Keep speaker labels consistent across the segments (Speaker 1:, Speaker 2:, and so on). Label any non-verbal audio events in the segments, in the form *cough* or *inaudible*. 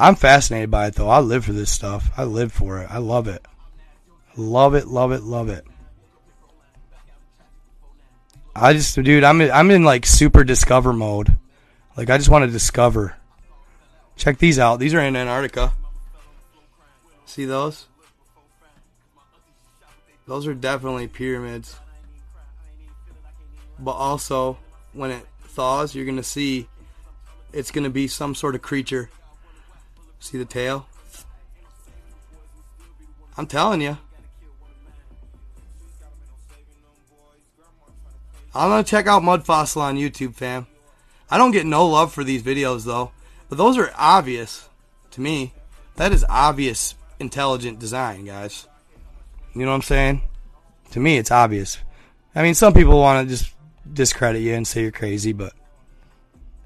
Speaker 1: I'm fascinated by it though. I live for this stuff. I live for it. I love it. Love it, love it, love it. I just dude, I'm in, I'm in like super discover mode. Like I just want to discover. Check these out. These are in Antarctica. See those? Those are definitely pyramids. But also, when it thaws, you're going to see it's going to be some sort of creature See the tail? I'm telling you. I'm gonna check out Mud Fossil on YouTube, fam. I don't get no love for these videos though, but those are obvious to me. That is obvious intelligent design, guys. You know what I'm saying? To me, it's obvious. I mean, some people want to just discredit you and say you're crazy, but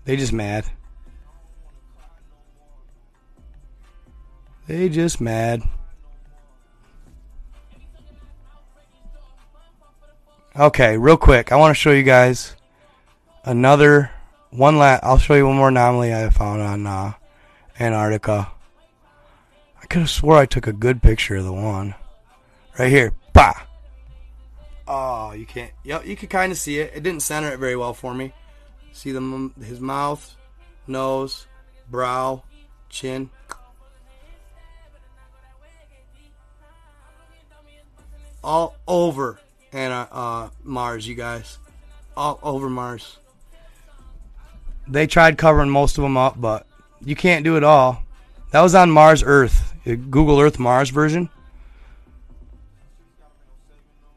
Speaker 1: they just mad. They just mad. Okay, real quick, I want to show you guys another one last. I'll show you one more anomaly I found on uh, Antarctica. I could have swore I took a good picture of the one right here. Bah. Oh, you can't. Yep, you can kind of see it. It didn't center it very well for me. See the his mouth, nose, brow, chin. All over and uh, Mars, you guys, all over Mars. They tried covering most of them up, but you can't do it all. That was on Mars Earth, Google Earth Mars version.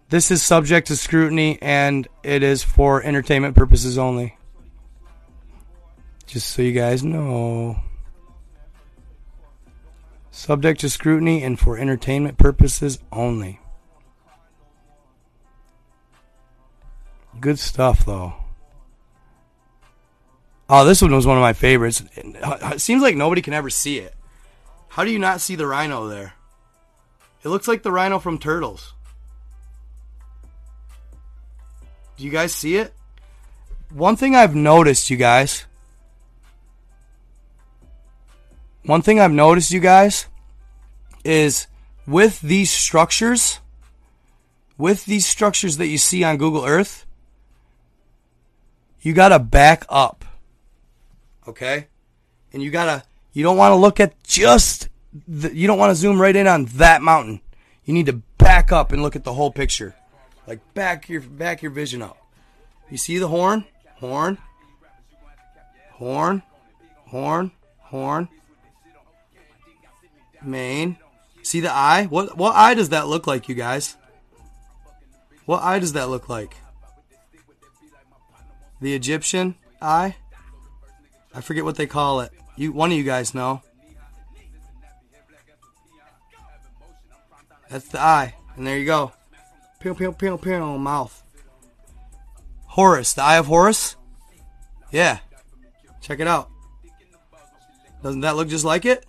Speaker 1: This is subject to scrutiny and it is for entertainment purposes only. Just so you guys know. Subject to scrutiny and for entertainment purposes only. Good stuff, though. Oh, this one was one of my favorites. It seems like nobody can ever see it. How do you not see the rhino there? It looks like the rhino from Turtles. Do you guys see it? One thing I've noticed, you guys. One thing I've noticed, you guys, is with these structures, with these structures that you see on Google Earth, you got to back up. Okay? And you got to you don't want to look at just the, you don't want to zoom right in on that mountain. You need to back up and look at the whole picture. Like back your back your vision up. You see the horn? Horn. Horn. Horn. Horn. Mane. See the eye? What what eye does that look like, you guys? What eye does that look like? The Egyptian eye? I forget what they call it. You one of you guys know. That's the eye. And there you go. Pew pew pew pew mouth. Horus, the eye of Horus? Yeah. Check it out. Doesn't that look just like it?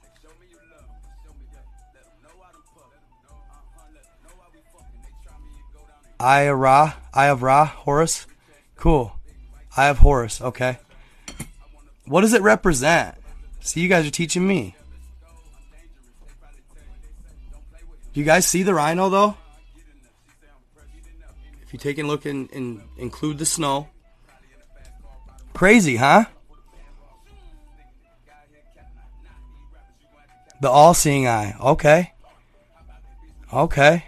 Speaker 1: Eye of Ra, Eye of Ra, Horus. Cool. I have Horus. Okay. What does it represent? See, you guys are teaching me. Do you guys see the rhino though? If you take a look and, include the snow. Crazy, huh? The all-seeing eye. Okay. Okay.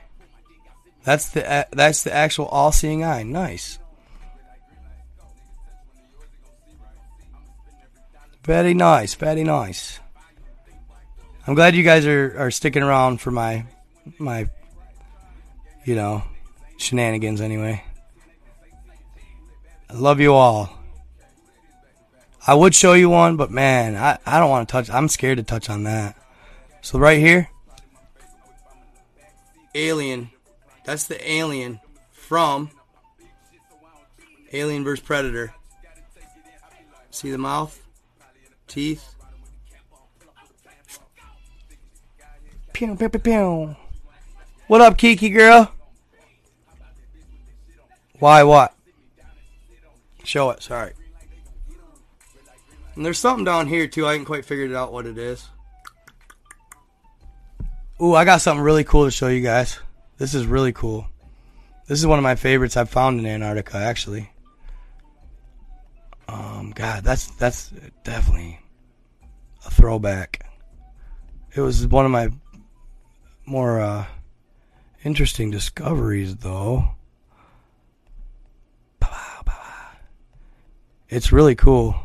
Speaker 1: That's the uh, that's the actual all-seeing eye. Nice. Very nice, very nice. I'm glad you guys are, are sticking around for my my you know shenanigans anyway. I love you all. I would show you one, but man, I, I don't want to touch. I'm scared to touch on that. So right here, alien. That's the alien from Alien vs Predator. See the mouth, teeth. Pew, pew, pew, pew. What up, Kiki girl? Why what? Show it, sorry. And there's something down here too. I haven't quite figured it out what it is. Ooh, I got something really cool to show you guys. This is really cool. This is one of my favorites I've found in Antarctica, actually. Um, God, that's that's definitely a throwback. It was one of my more uh, interesting discoveries, though. It's really cool.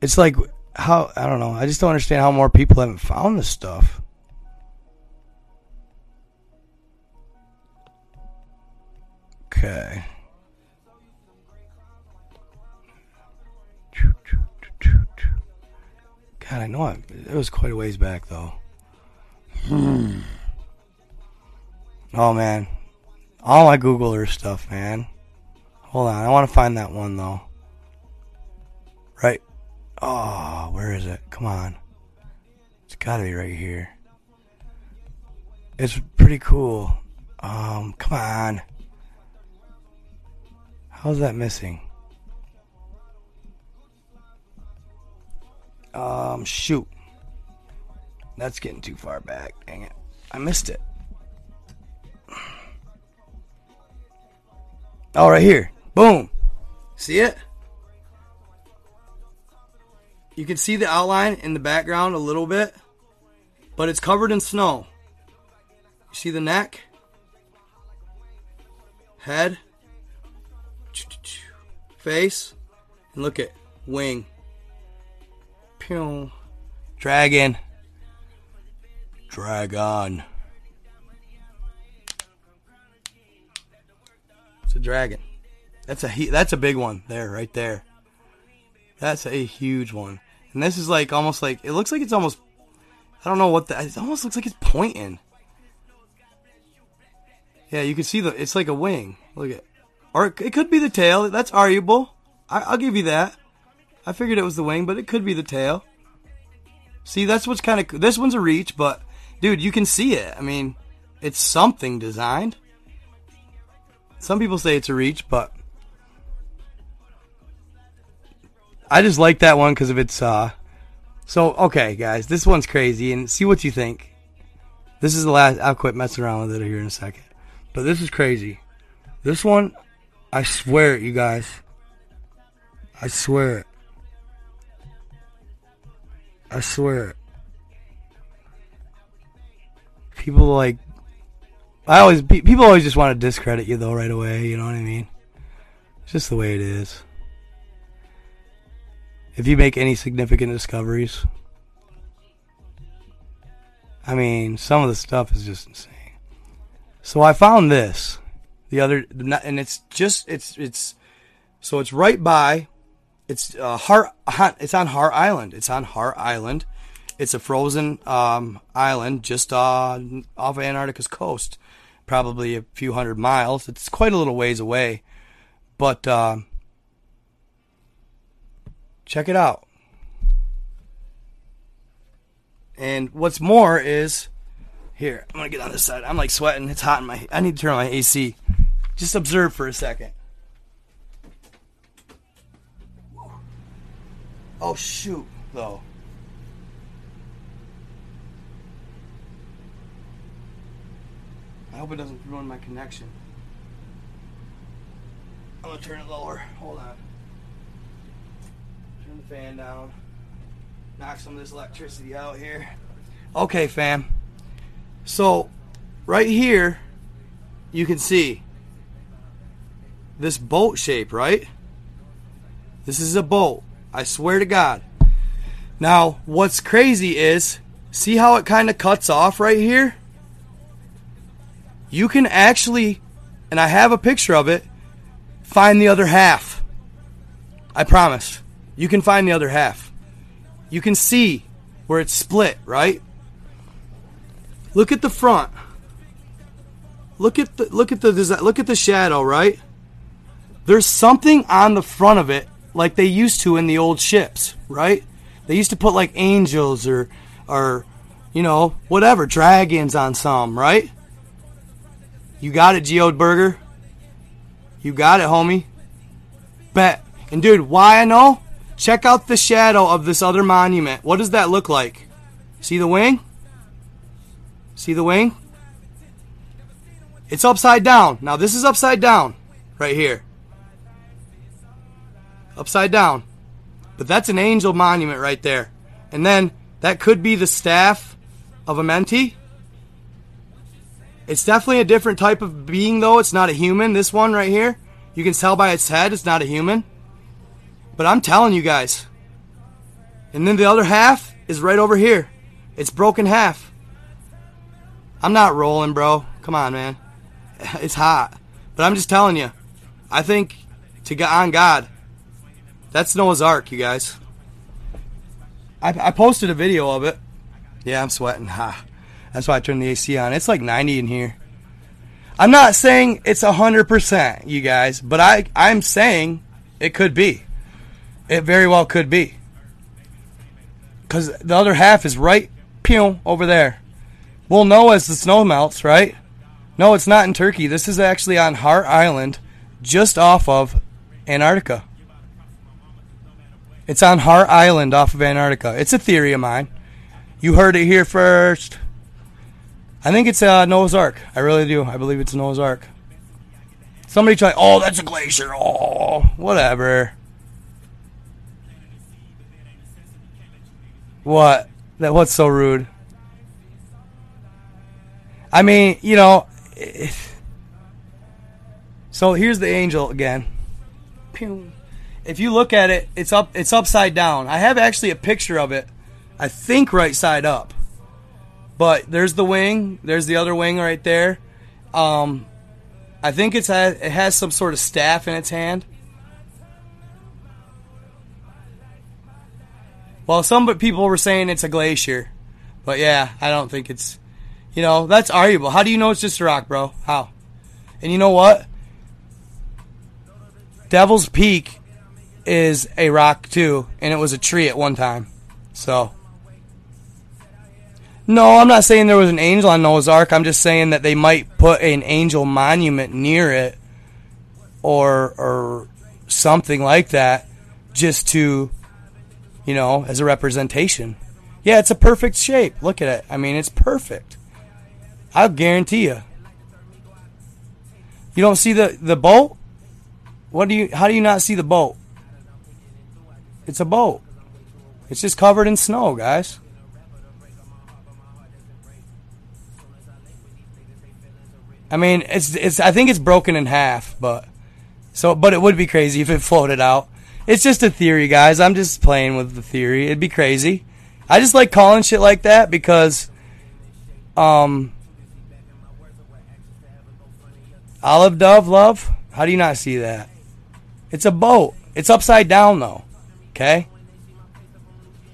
Speaker 1: It's like how I don't know. I just don't understand how more people haven't found this stuff. Okay. God, I know it. It was quite a ways back, though. Hmm. Oh man, all my Google Earth stuff, man. Hold on, I want to find that one though. Right. Oh, where is it? Come on. It's got to be right here. It's pretty cool. Um, come on. How's that missing? Um, shoot. That's getting too far back. Dang it. I missed it. Oh, right here. Boom. See it? You can see the outline in the background a little bit, but it's covered in snow. You see the neck? Head? Face? And look at wing. Pew. Dragon. Dragon. It's a dragon. That's a that's a big one there, right there. That's a huge one. And this is like almost like it looks like it's almost I don't know what that it almost looks like it's pointing. Yeah, you can see the it's like a wing. Look at or it could be the tail. That's arguable. I, will give you that. I figured it was the wing, but it could be the tail. See, that's what's kind of this one's a reach, but dude, you can see it. I mean, it's something designed. Some people say it's a reach, but I just like that one because of its. Uh, so okay, guys, this one's crazy, and see what you think. This is the last. I'll quit messing around with it here in a second, but this is crazy. This one, I swear it, you guys. I swear it. I swear it. People like. I always people always just want to discredit you though right away. You know what I mean? It's just the way it is if you make any significant discoveries. I mean, some of the stuff is just insane. So I found this the other, and it's just it's it's so it's right by. It's uh, Heard. It's on Heard Island. It's on Heard Island. It's a frozen um, island just uh, off of Antarctica's coast, probably a few hundred miles. It's quite a little ways away, but. Uh, Check it out. And what's more is here, I'm gonna get on this side. I'm like sweating. It's hot in my I need to turn on my AC. Just observe for a second. Oh shoot, though. I hope it doesn't ruin my connection. I'm gonna turn it lower. Hold on Turn the fan down. Knock some of this electricity out here. Okay, fam. So, right here, you can see this boat shape, right? This is a boat. I swear to God. Now, what's crazy is, see how it kind of cuts off right here? You can actually, and I have a picture of it, find the other half. I promise. You can find the other half. You can see where it's split, right? Look at the front. Look at the look at the look at the shadow, right? There's something on the front of it like they used to in the old ships, right? They used to put like angels or or you know, whatever, dragons on some, right? You got it, Geode Burger. You got it, homie. Bet. And dude, why I know? Check out the shadow of this other monument. What does that look like? See the wing? See the wing? It's upside down. Now this is upside down right here. Upside down. But that's an angel monument right there. And then that could be the staff of a mentee. It's definitely a different type of being though. It's not a human. This one right here, you can tell by its head it's not a human. But I'm telling you guys. And then the other half is right over here. It's broken half. I'm not rolling, bro. Come on, man. *laughs* It's hot. But I'm just telling you. I think to on God. That's Noah's Ark, you guys. I, I posted a video of it. Yeah, I'm sweating. Ha. *laughs* That's why I turned the AC on. It's like 90 in here. I'm not saying it's 100%, you guys, but I, I'm saying it could be. It very well could be. Because the other half is right pew, over there. We'll know as the snow melts, right? No, it's not in Turkey. This is actually on Heard Island, just off of Antarctica. It's on Heard Island off of Antarctica. It's a theory of mine. You heard it here first. I think it's uh, Noah's Ark. I really do. I believe it's Noah's Ark. Somebody try, oh, that's a glacier. Oh, whatever. What? That what's so rude? I mean, you know. *sighs* so here's the angel again. If you look at it, it's up. It's upside down. I have actually a picture of it. I think right side up. But there's the wing. There's the other wing right there. Um, I think it's it has some sort of staff in its hand. Well, some people were saying it's a glacier, but yeah, I don't think it's. You know, that's arguable. How do you know it's just a rock, bro? How? And you know what? Devil's Peak is a rock too, and it was a tree at one time. So. No, I'm not saying there was an angel on Noah's Ark. I'm just saying that they might put an angel monument near it or or something like that just to you know, as a representation. Yeah, it's a perfect shape. Look at it. I mean, it's perfect. I'll guarantee you. You don't see the the boat? What do you how do you not see the boat? It's a boat. It's just covered in snow, guys. I mean, it's it's I think it's broken in half, but so but it would be crazy if it floated out. It's just a theory, guys. I'm just playing with the theory. It'd be crazy. I just like calling shit like that because, um, olive dove love. How do you not see that? It's a boat. It's upside down though. Okay.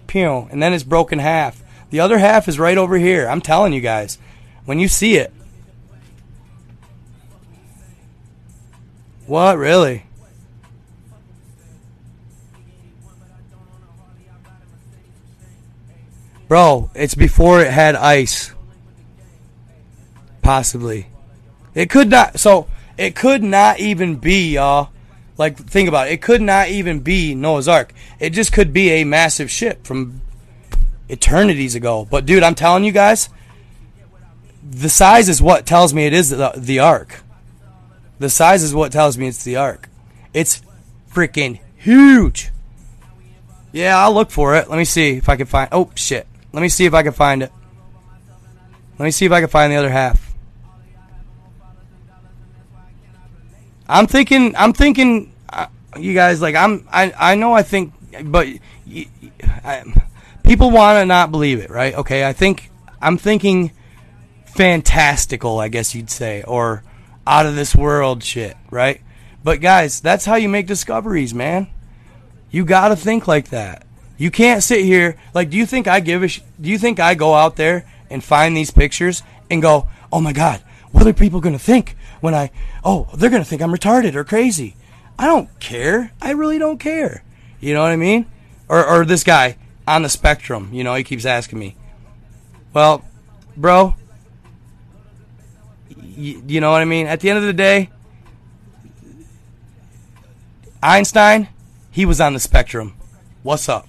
Speaker 1: Pew, and then it's broken half. The other half is right over here. I'm telling you guys, when you see it. What really? Bro, it's before it had ice. Possibly. It could not. So, it could not even be, y'all. Like, think about it. It could not even be Noah's Ark. It just could be a massive ship from eternities ago. But, dude, I'm telling you guys, the size is what tells me it is the, the Ark. The size is what tells me it's the Ark. It's freaking huge. Yeah, I'll look for it. Let me see if I can find. Oh, shit. Let me see if I can find it. Let me see if I can find the other half. I'm thinking. I'm thinking. Uh, you guys like. I'm. I. I know. I think. But I, people want to not believe it, right? Okay. I think. I'm thinking. Fantastical, I guess you'd say, or out of this world shit, right? But guys, that's how you make discoveries, man. You got to think like that. You can't sit here like do you think I give a sh- do you think I go out there and find these pictures and go, "Oh my god, what are people going to think when I oh, they're going to think I'm retarded or crazy." I don't care. I really don't care. You know what I mean? Or or this guy on the spectrum, you know, he keeps asking me. Well, bro, you, you know what I mean? At the end of the day, Einstein, he was on the spectrum. What's up?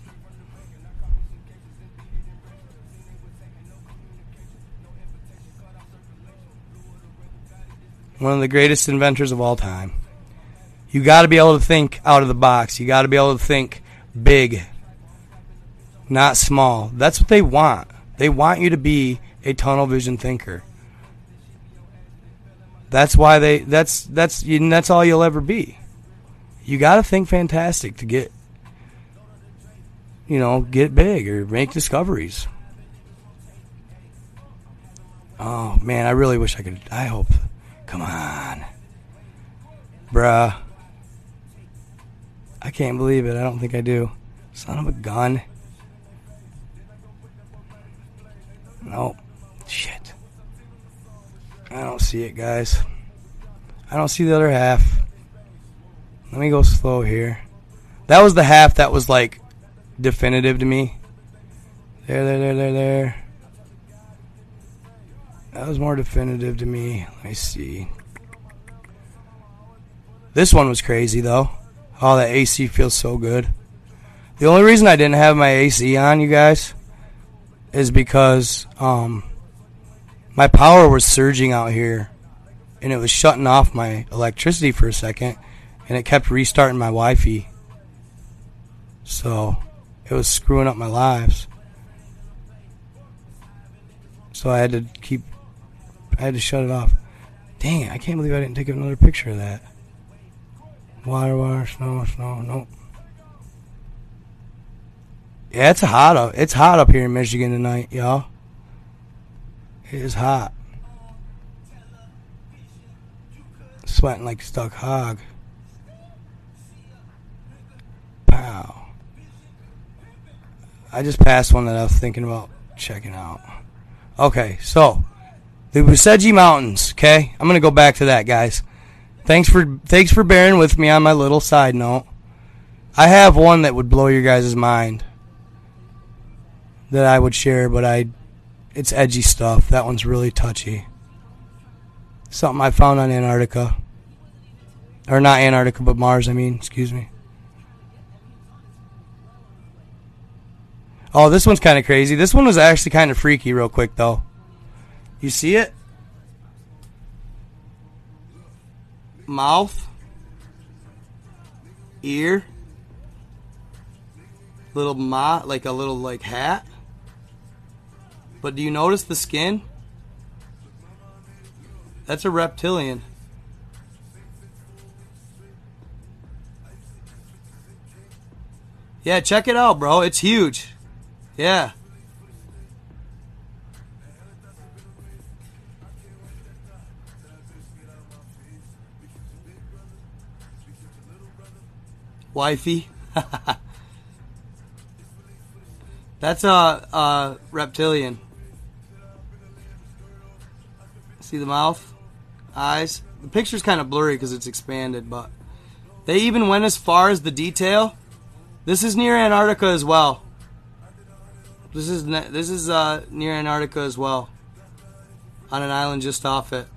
Speaker 1: One of the greatest inventors of all time. You got to be able to think out of the box. You got to be able to think big, not small. That's what they want. They want you to be a tunnel vision thinker. That's why they. That's that's that's all you'll ever be. You got to think fantastic to get. You know, get big or make discoveries. Oh man, I really wish I could. I hope. Come on, bruh. I can't believe it. I don't think I do. Son of a gun. Nope. Shit. I don't see it, guys. I don't see the other half. Let me go slow here. That was the half that was like definitive to me. There, there, there, there, there. That was more definitive to me. Let me see. This one was crazy though. Oh, that AC feels so good. The only reason I didn't have my AC on, you guys, is because um, my power was surging out here, and it was shutting off my electricity for a second, and it kept restarting my Wi-Fi. So it was screwing up my lives. So I had to keep, I had to shut it off. Dang! I can't believe I didn't take another picture of that. Water, water, snow, snow. Nope. Yeah, it's hot up. It's hot up here in Michigan tonight, y'all. It is hot. Sweating like a stuck hog. Pow. I just passed one that I was thinking about checking out. Okay, so the Buseji Mountains. Okay, I'm gonna go back to that, guys. Thanks for thanks for bearing with me on my little side note. I have one that would blow your guys' mind that I would share, but I it's edgy stuff. That one's really touchy. Something I found on Antarctica. Or not Antarctica, but Mars, I mean, excuse me. Oh, this one's kind of crazy. This one was actually kind of freaky, real quick, though. You see it? mouth, ear, little ma like a little like hat. But do you notice the skin? That's a reptilian. Yeah, check it out, bro. It's huge. Yeah. Wifey. *laughs* That's a, a reptilian. See the mouth, eyes. The picture's kind of blurry because it's expanded, but they even went as far as the detail. This is near Antarctica as well. This is this is uh, near Antarctica as well, on an island just off it.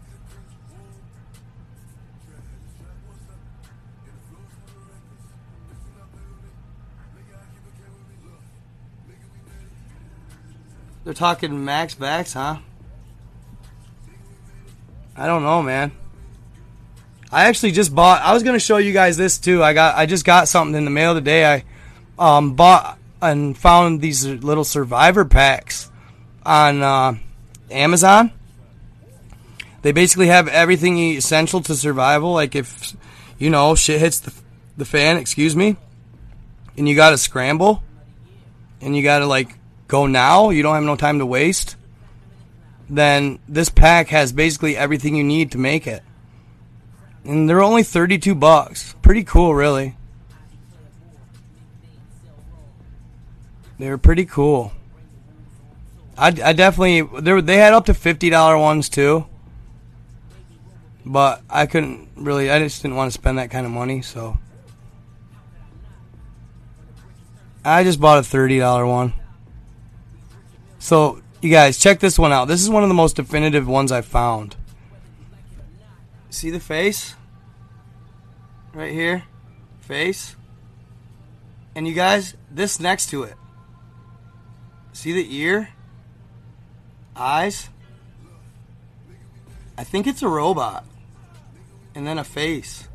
Speaker 1: They're talking max backs, huh? I don't know, man. I actually just bought. I was gonna show you guys this too. I got. I just got something in the mail today. I um, bought and found these little survivor packs on uh, Amazon. They basically have everything essential to survival. Like if you know shit hits the the fan, excuse me, and you got to scramble, and you got to like go now, you don't have no time to waste, then this pack has basically everything you need to make it. and they're only 32 bucks. Pretty cool, really. They're pretty cool. I, I definitely they they had up to fifty dollar ones too, but I couldn't really. I just didn't want to spend that kind of money, so I just bought a thirty dollar one. So you guys check this one out. This is one of the most definitive ones I found. See the face? Right here? Face? And you guys, this next to it. See the ear? Eyes? I think it's a robot. And then a face.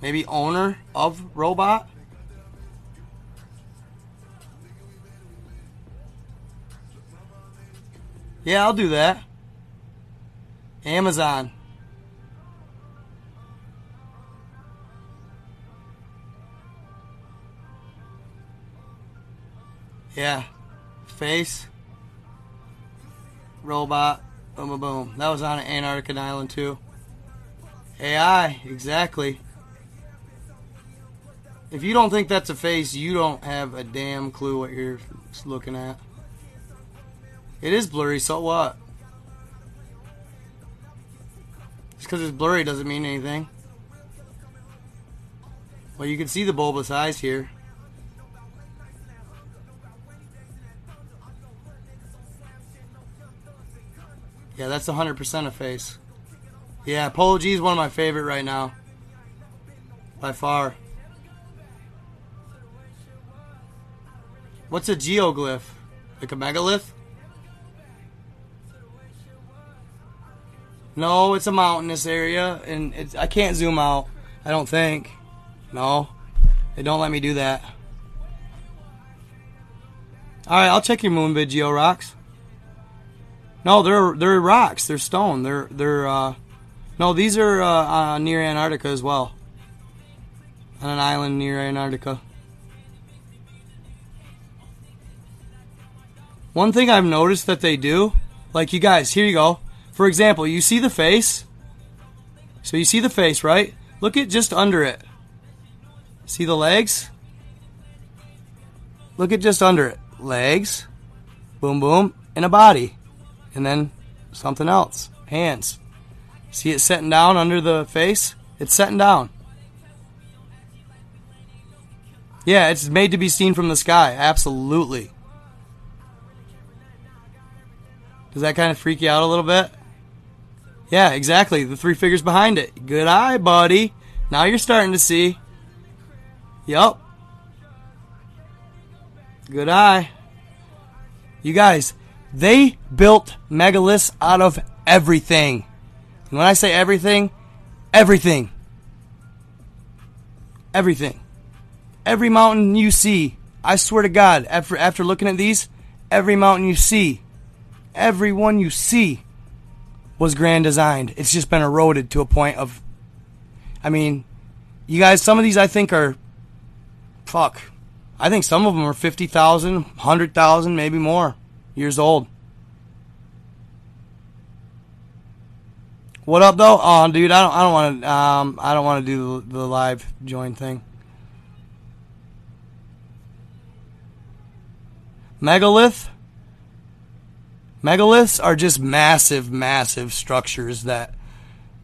Speaker 1: Maybe owner of robot? Yeah, I'll do that. Amazon. Yeah. Face. Robot. Boom, boom, boom. That was on an Antarctic Island, too. AI, exactly. If you don't think that's a face, you don't have a damn clue what you're looking at. It is blurry, so what? Just because it's blurry doesn't mean anything. Well, you can see the bulbous eyes here. Yeah, that's 100% a face. Yeah, Polo G is one of my favorite right now. By far. What's a geoglyph? Like a megalith? No, it's a mountainous area, and I can't zoom out. I don't think. No, they don't let me do that. All right, I'll check your moonvid geo rocks. No, they're they're rocks. They're stone. They're they're uh, no, these are uh, uh, near Antarctica as well. On an island near Antarctica. One thing I've noticed that they do, like you guys, here you go. For example, you see the face. So you see the face, right? Look at just under it. See the legs? Look at just under it. Legs, boom, boom, and a body and then something else. Hands. See it setting down under the face? It's setting down. Yeah, it's made to be seen from the sky. Absolutely. Does that kind of freak you out a little bit? Yeah, exactly. The three figures behind it. Good eye, buddy. Now you're starting to see. Yup. Good eye. You guys, they built megaliths out of everything. And when I say everything, everything. Everything. Every mountain you see, I swear to God, after after looking at these, every mountain you see, every one you see was grand designed. It's just been eroded to a point of I mean, you guys, some of these I think are fuck. I think some of them are 50,000, 100,000, maybe more years old. What up though? Oh, dude, I don't, I don't want to, um, I don't want to do the, the live join thing. Megalith. Megaliths are just massive, massive structures that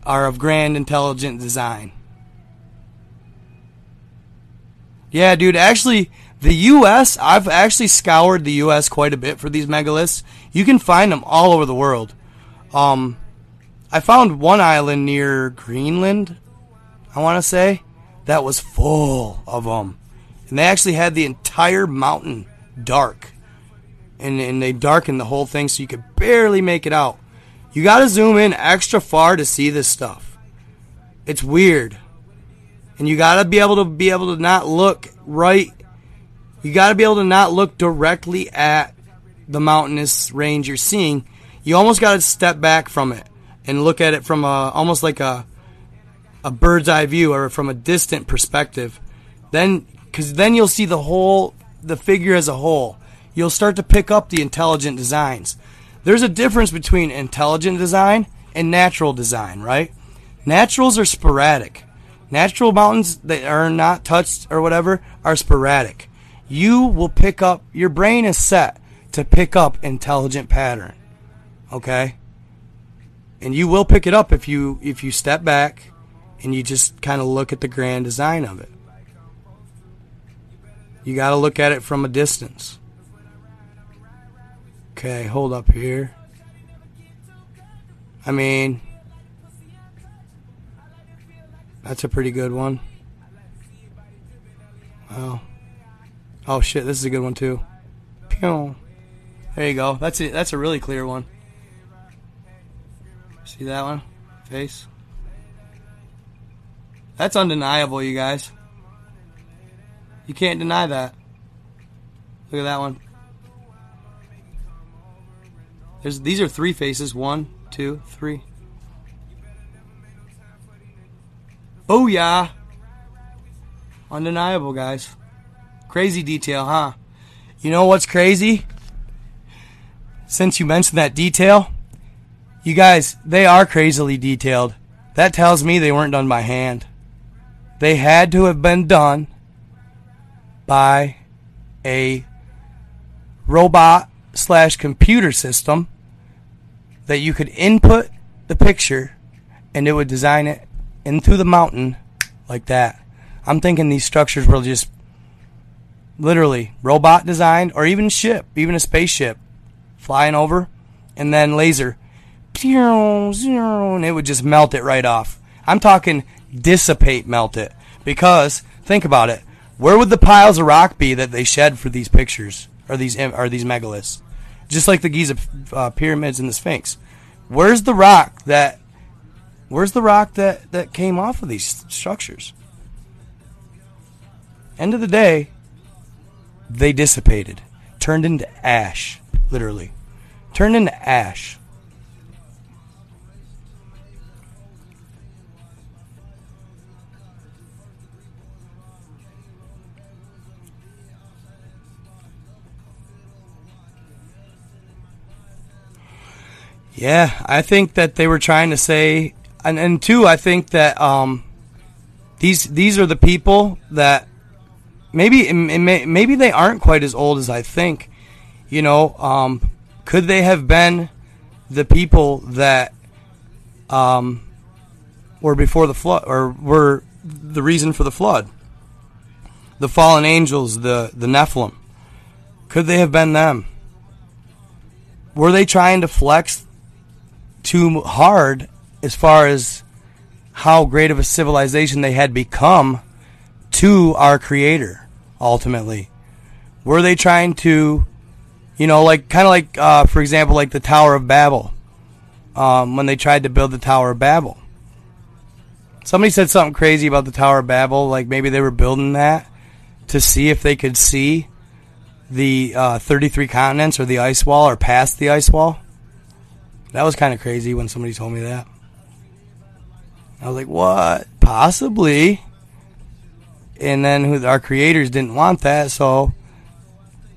Speaker 1: are of grand, intelligent design. Yeah, dude, actually, the U.S., I've actually scoured the U.S. quite a bit for these megaliths. You can find them all over the world. Um, I found one island near Greenland, I want to say, that was full of them. And they actually had the entire mountain dark. And, and they darkened the whole thing so you could barely make it out. You got to zoom in extra far to see this stuff. It's weird. And you got to be able to be able to not look right you got to be able to not look directly at the mountainous range you're seeing. You almost got to step back from it and look at it from a almost like a a bird's eye view or from a distant perspective. Then cuz then you'll see the whole the figure as a whole. You'll start to pick up the intelligent designs. There's a difference between intelligent design and natural design, right? Naturals are sporadic. Natural mountains that are not touched or whatever are sporadic. You will pick up, your brain is set to pick up intelligent pattern. Okay? And you will pick it up if you if you step back and you just kind of look at the grand design of it. You got to look at it from a distance. Okay, hold up here. I mean, that's a pretty good one. Wow. Oh shit, this is a good one too. Pew. There you go. That's it. That's a really clear one. See that one? Face. That's undeniable, you guys. You can't deny that. Look at that one. There's these are three faces. One, two, three. Oh yeah. Undeniable, guys. Crazy detail, huh? You know what's crazy? Since you mentioned that detail, you guys, they are crazily detailed. That tells me they weren't done by hand. They had to have been done by a robot slash computer system that you could input the picture and it would design it into the mountain like that. I'm thinking these structures were just literally robot designed or even ship, even a spaceship flying over and then laser and it would just melt it right off. I'm talking dissipate melt it because think about it. Where would the piles of rock be that they shed for these pictures or these or these megaliths? Just like the Giza uh, pyramids and the Sphinx. Where's the rock that Where's the rock that, that came off of these structures? End of the day, they dissipated, turned into ash, literally. Turned into ash. Yeah, I think that they were trying to say and and two, I think that um, these these are the people that maybe maybe they aren't quite as old as I think. You know, um, could they have been the people that um, were before the flood, or were the reason for the flood? The fallen angels, the the Nephilim. Could they have been them? Were they trying to flex too hard as far as how great of a civilization they had become to our creator ultimately. Were they trying to you know like kind of like uh, for example like the tower of babel um, when they tried to build the tower of babel. Somebody said something crazy about the tower of babel like maybe they were building that to see if they could see the uh, 33 continents or the ice wall or past the ice wall that was kind of crazy when somebody told me that I was like, what? Possibly. And then our creators didn't want that, so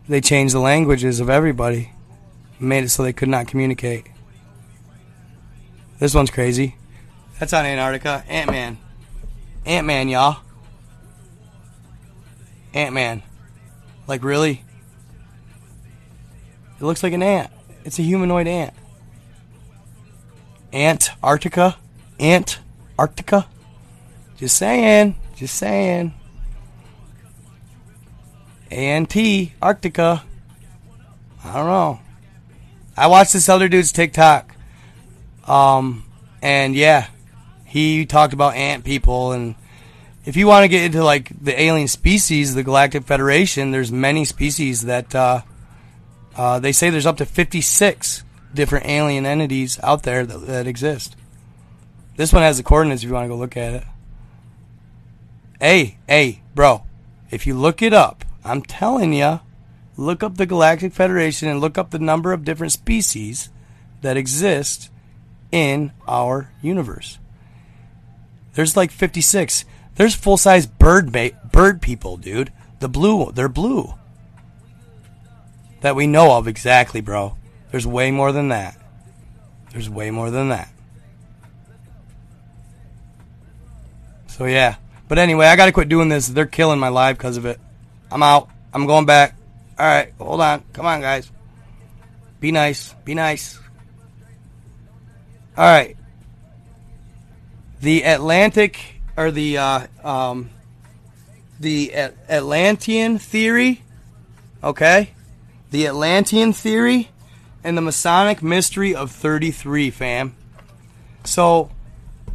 Speaker 1: they changed the languages of everybody, made it so they could not communicate. This one's crazy. That's on Antarctica. Ant Man. Ant Man, y'all. Ant Man. Like, really? It looks like an ant. It's a humanoid ant. Antarctica? Ant Arctica. Just saying. Just saying. ANT Arctica. I don't know. I watched this other dude's TikTok. Um, and yeah, he talked about ant people and if you want to get into like the alien species, the Galactic Federation, there's many species that uh, uh, they say there's up to 56 different alien entities out there that, that exist. This one has the coordinates if you want to go look at it. Hey, hey, bro, if you look it up, I'm telling you, look up the Galactic Federation and look up the number of different species that exist in our universe. There's like 56. There's full-size bird ma- bird people, dude. The blue, they're blue. That we know of exactly, bro. There's way more than that. There's way more than that. So yeah. But anyway, I got to quit doing this. They're killing my live because of it. I'm out. I'm going back. All right, hold on. Come on, guys. Be nice. Be nice. All right. The Atlantic or the uh, um, the Atlantean theory, okay? The Atlantean theory and the Masonic mystery of 33, fam. So,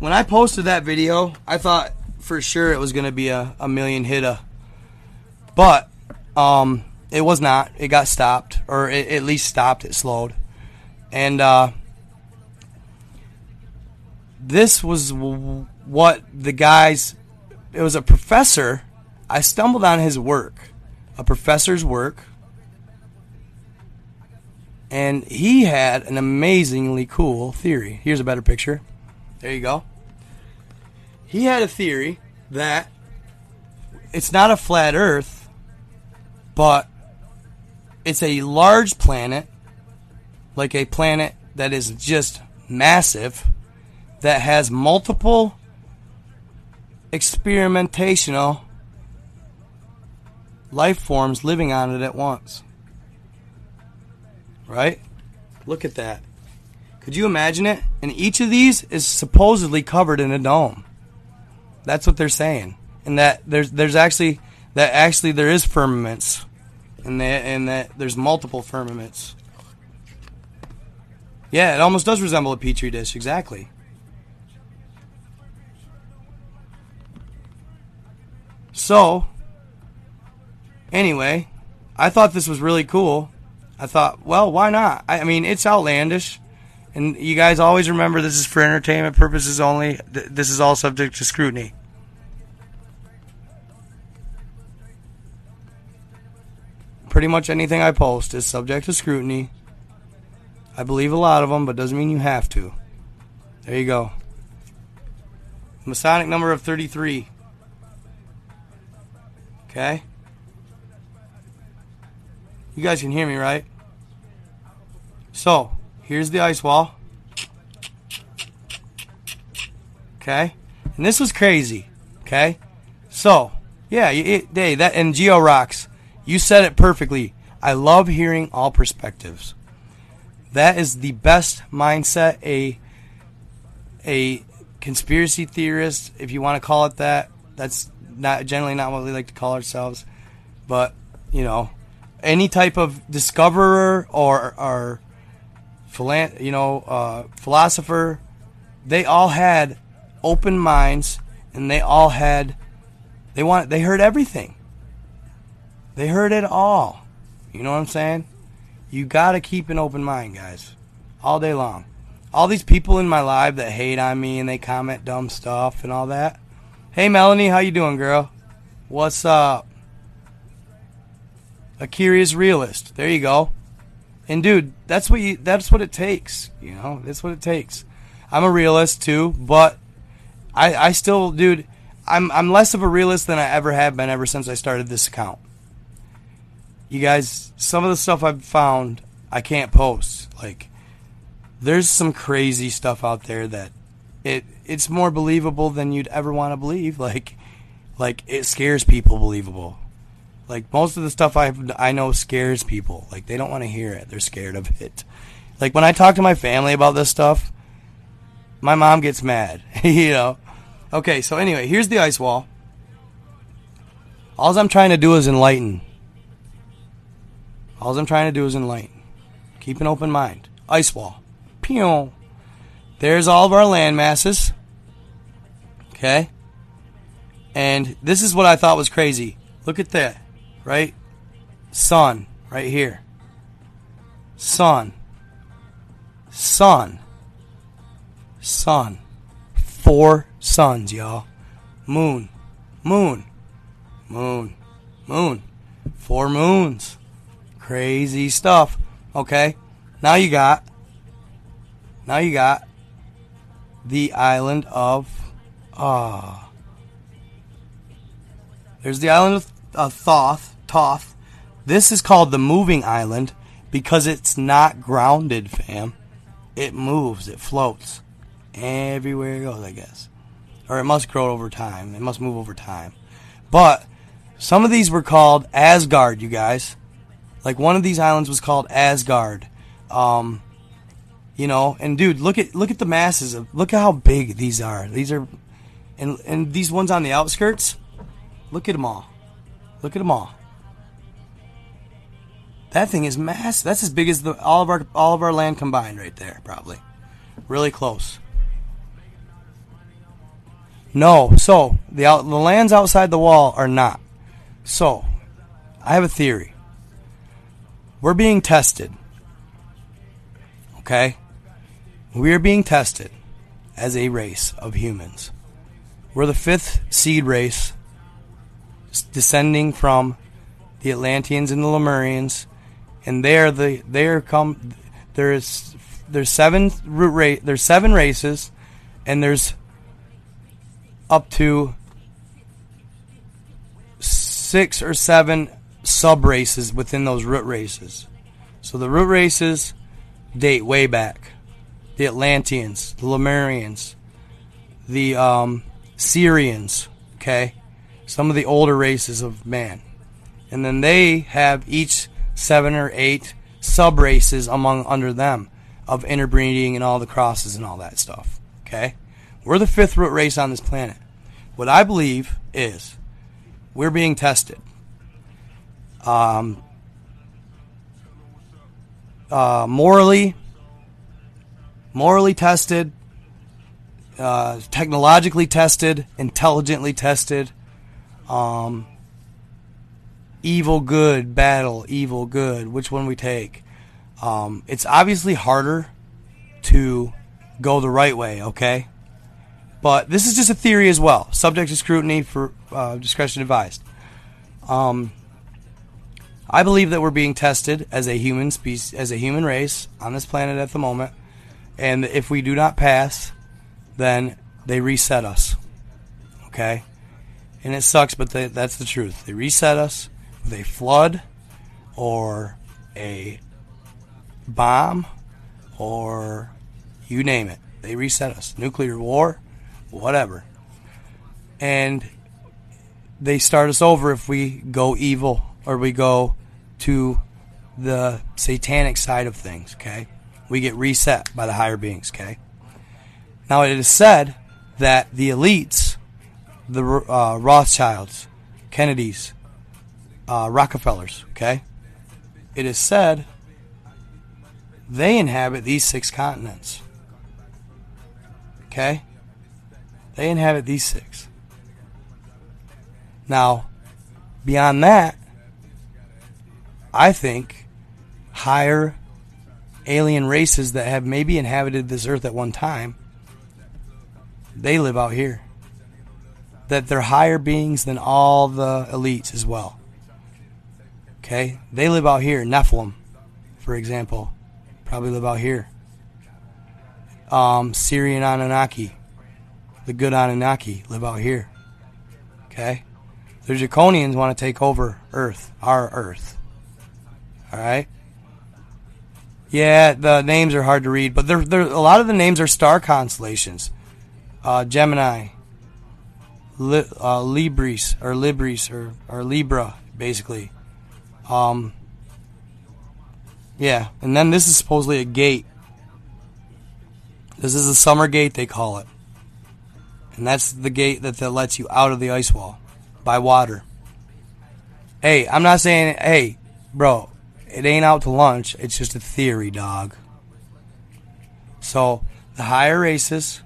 Speaker 1: when I posted that video, I thought for sure it was going to be a, a million hitter. But um, it was not. It got stopped, or it, at least stopped. It slowed. And uh, this was what the guys, it was a professor. I stumbled on his work, a professor's work. And he had an amazingly cool theory. Here's a better picture. There you go. He had a theory that it's not a flat earth, but it's a large planet, like a planet that is just massive, that has multiple experimentational life forms living on it at once. Right? Look at that. Could you imagine it? And each of these is supposedly covered in a dome. That's what they're saying. And that there's there's actually that actually there is firmaments. And that and that there's multiple firmaments. Yeah, it almost does resemble a petri dish, exactly. So, anyway, I thought this was really cool. I thought, well, why not? I, mean, it's outlandish. And you guys always remember this is for entertainment purposes only. Th- this is all subject to scrutiny. Pretty much anything I post is subject to scrutiny. I believe a lot of them, but doesn't mean you have to. There you go. Masonic number of 33. Okay? You guys can hear me, right? So, here's the ice wall. Okay? And this was crazy. Okay? So, yeah, it, hey, that and Geo rocks. You said it perfectly. I love hearing all perspectives. That is the best mindset a a conspiracy theorist, if you want to call it that. That's not generally not what we like to call ourselves, but you know, any type of discoverer or or philan- you know uh, philosopher, they all had open minds and they all had they want they heard everything. They heard it all. You know what I'm saying? You got to keep an open mind, guys, all day long. All these people in my life that hate on me and they comment dumb stuff and all that. Hey Melanie, how you doing, girl? What's up? A curious realist. There you go. And dude, that's what you that's what it takes, you know? That's what it takes. I'm a realist too, but I I still dude, I'm I'm less of a realist than I ever have been ever since I started this account. You guys, some of the stuff I've found I can't post. Like there's some crazy stuff out there that it it's more believable than you'd ever want to believe. Like like it scares people believable. Like most of the stuff I I know scares people. Like they don't want to hear it. They're scared of it. Like when I talk to my family about this stuff, my mom gets mad. *laughs* you know. Okay, so anyway, here's the ice wall. All I'm trying to do is enlighten. All I'm trying to do is enlighten. Keep an open mind. Ice wall. Pew. There's all of our land masses. Okay? And this is what I thought was crazy. Look at that, right? Sun, right here. Sun. Sun. Sun. Four suns, y'all. Moon. Moon. Moon. Moon. Four moons. Crazy stuff. Okay? Now you got. Now you got the island of ah. Uh, there's the island of uh, Thoth. Thoth. This is called the moving island because it's not grounded, fam. It moves. It floats everywhere it goes. I guess, or it must grow over time. It must move over time. But some of these were called Asgard, you guys. Like one of these islands was called Asgard. Um, you know, and dude, look at look at the masses of look at how big these are. These are, and and these ones on the outskirts. Look at them all. Look at them all. That thing is massive. That's as big as the all of our all of our land combined, right there, probably. Really close. No, so the out, the lands outside the wall are not. So, I have a theory. We're being tested. Okay? We are being tested as a race of humans. We're the fifth seed race descending from the Atlanteans and the Lemurians, and they're the they're come there's there's seven root there's seven races, and there's up to six or seven sub races within those root races. So the root races date way back. The Atlanteans, the Lemurians, the um, Sirians, okay? Some of the older races of man. And then they have each seven or eight sub races among under them of interbreeding and all the crosses and all that stuff. Okay? We're the fifth root race on this planet. What I believe is we're being tested. Um, uh, morally, morally tested, uh, technologically tested, intelligently tested, um, evil, good, battle, evil, good. Which one we take? Um, it's obviously harder to go the right way, okay? But this is just a theory as well, subject to scrutiny for uh, discretion advised. Um, I believe that we're being tested as a human species, as a human race on this planet at the moment, and if we do not pass, then they reset us. Okay, and it sucks, but they, that's the truth. They reset us with a flood, or a bomb, or you name it. They reset us. Nuclear war whatever. And they start us over if we go evil or we go to the satanic side of things, okay? We get reset by the higher beings, okay? Now, it is said that the elites, the uh, Rothschilds, Kennedys, uh, Rockefellers, okay? It is said they inhabit these six continents. Okay? They inhabit these six. Now, beyond that, I think higher alien races that have maybe inhabited this earth at one time, they live out here. That they're higher beings than all the elites as well. Okay? They live out here. Nephilim, for example, probably live out here. Um, Sirian Anunnaki, the good Anunnaki live out here. Okay? The Draconians want to take over Earth, our Earth. Alright? Yeah, the names are hard to read, but they're, they're, a lot of the names are star constellations. Uh, Gemini, Li, uh, Libris, or Libris, or, or Libra, basically. Um, yeah, and then this is supposedly a gate. This is a summer gate, they call it. And that's the gate that, that lets you out of the ice wall by water. Hey, I'm not saying, hey, bro, it ain't out to lunch. It's just a theory, dog. So, the higher races,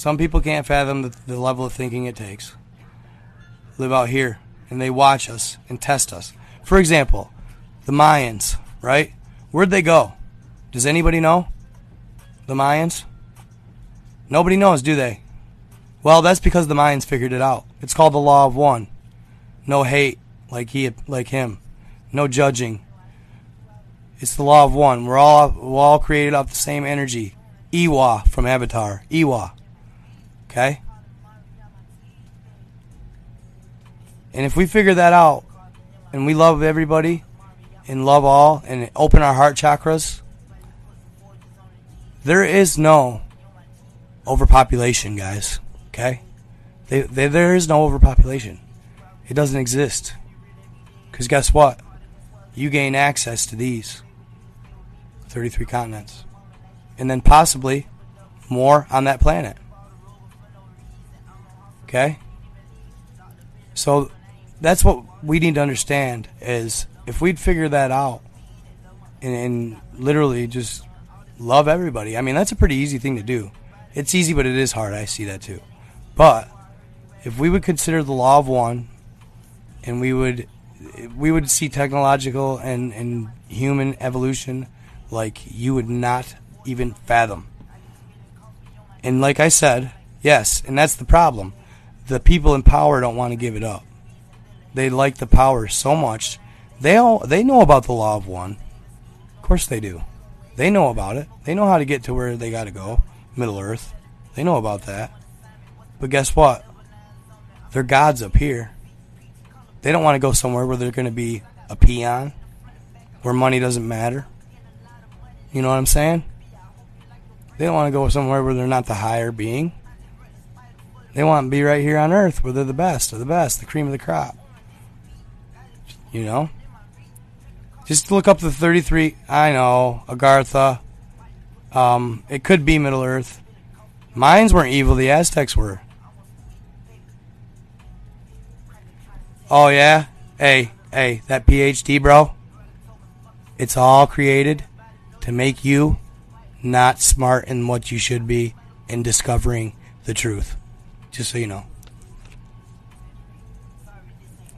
Speaker 1: some people can't fathom the, the level of thinking it takes. Live out here, and they watch us and test us. For example, the Mayans, right? Where'd they go? Does anybody know? The Mayans? Nobody knows, do they? Well, that's because the Mayans figured it out. It's called the law of one. No hate like he like him. No judging. It's the law of one. We're all we're all created off the same energy. Eywa from Avatar. Eywa. Okay? And if we figure that out and we love everybody and love all and open our heart chakras, there is no overpopulation, guys. Okay? They, they, there is no overpopulation. It doesn't exist. Because guess what? You gain access to these 33 continents. And then possibly more on that planet. Okay? So that's what we need to understand is if we'd figure that out and, and literally just love everybody. I mean, that's a pretty easy thing to do. It's easy, but it is hard. I see that too. But if we would consider the law of one, and we would we would see technological and, and human evolution like you would not even fathom. And like I said, yes, and that's the problem. The people in power don't want to give it up. They like the power so much. They all they know about the law of one. Of course they do. They know about it. They know how to get to where they got to go, Middle Earth. They know about that. But guess what? They're gods up here. They don't want to go somewhere where they're going to be a peon, where money doesn't matter. You know what I'm saying? They don't want to go somewhere where they're not the higher being. They want to be right here on earth where they're the best of the best, the cream of the crop. You know? Just look up the 33. I know, Agartha. Um, it could be Middle Earth. Mayans weren't evil, the Aztecs were. Oh, yeah? Hey, hey, that PhD, bro. It's all created to make you not smart in what you should be in discovering the truth. Just so you know.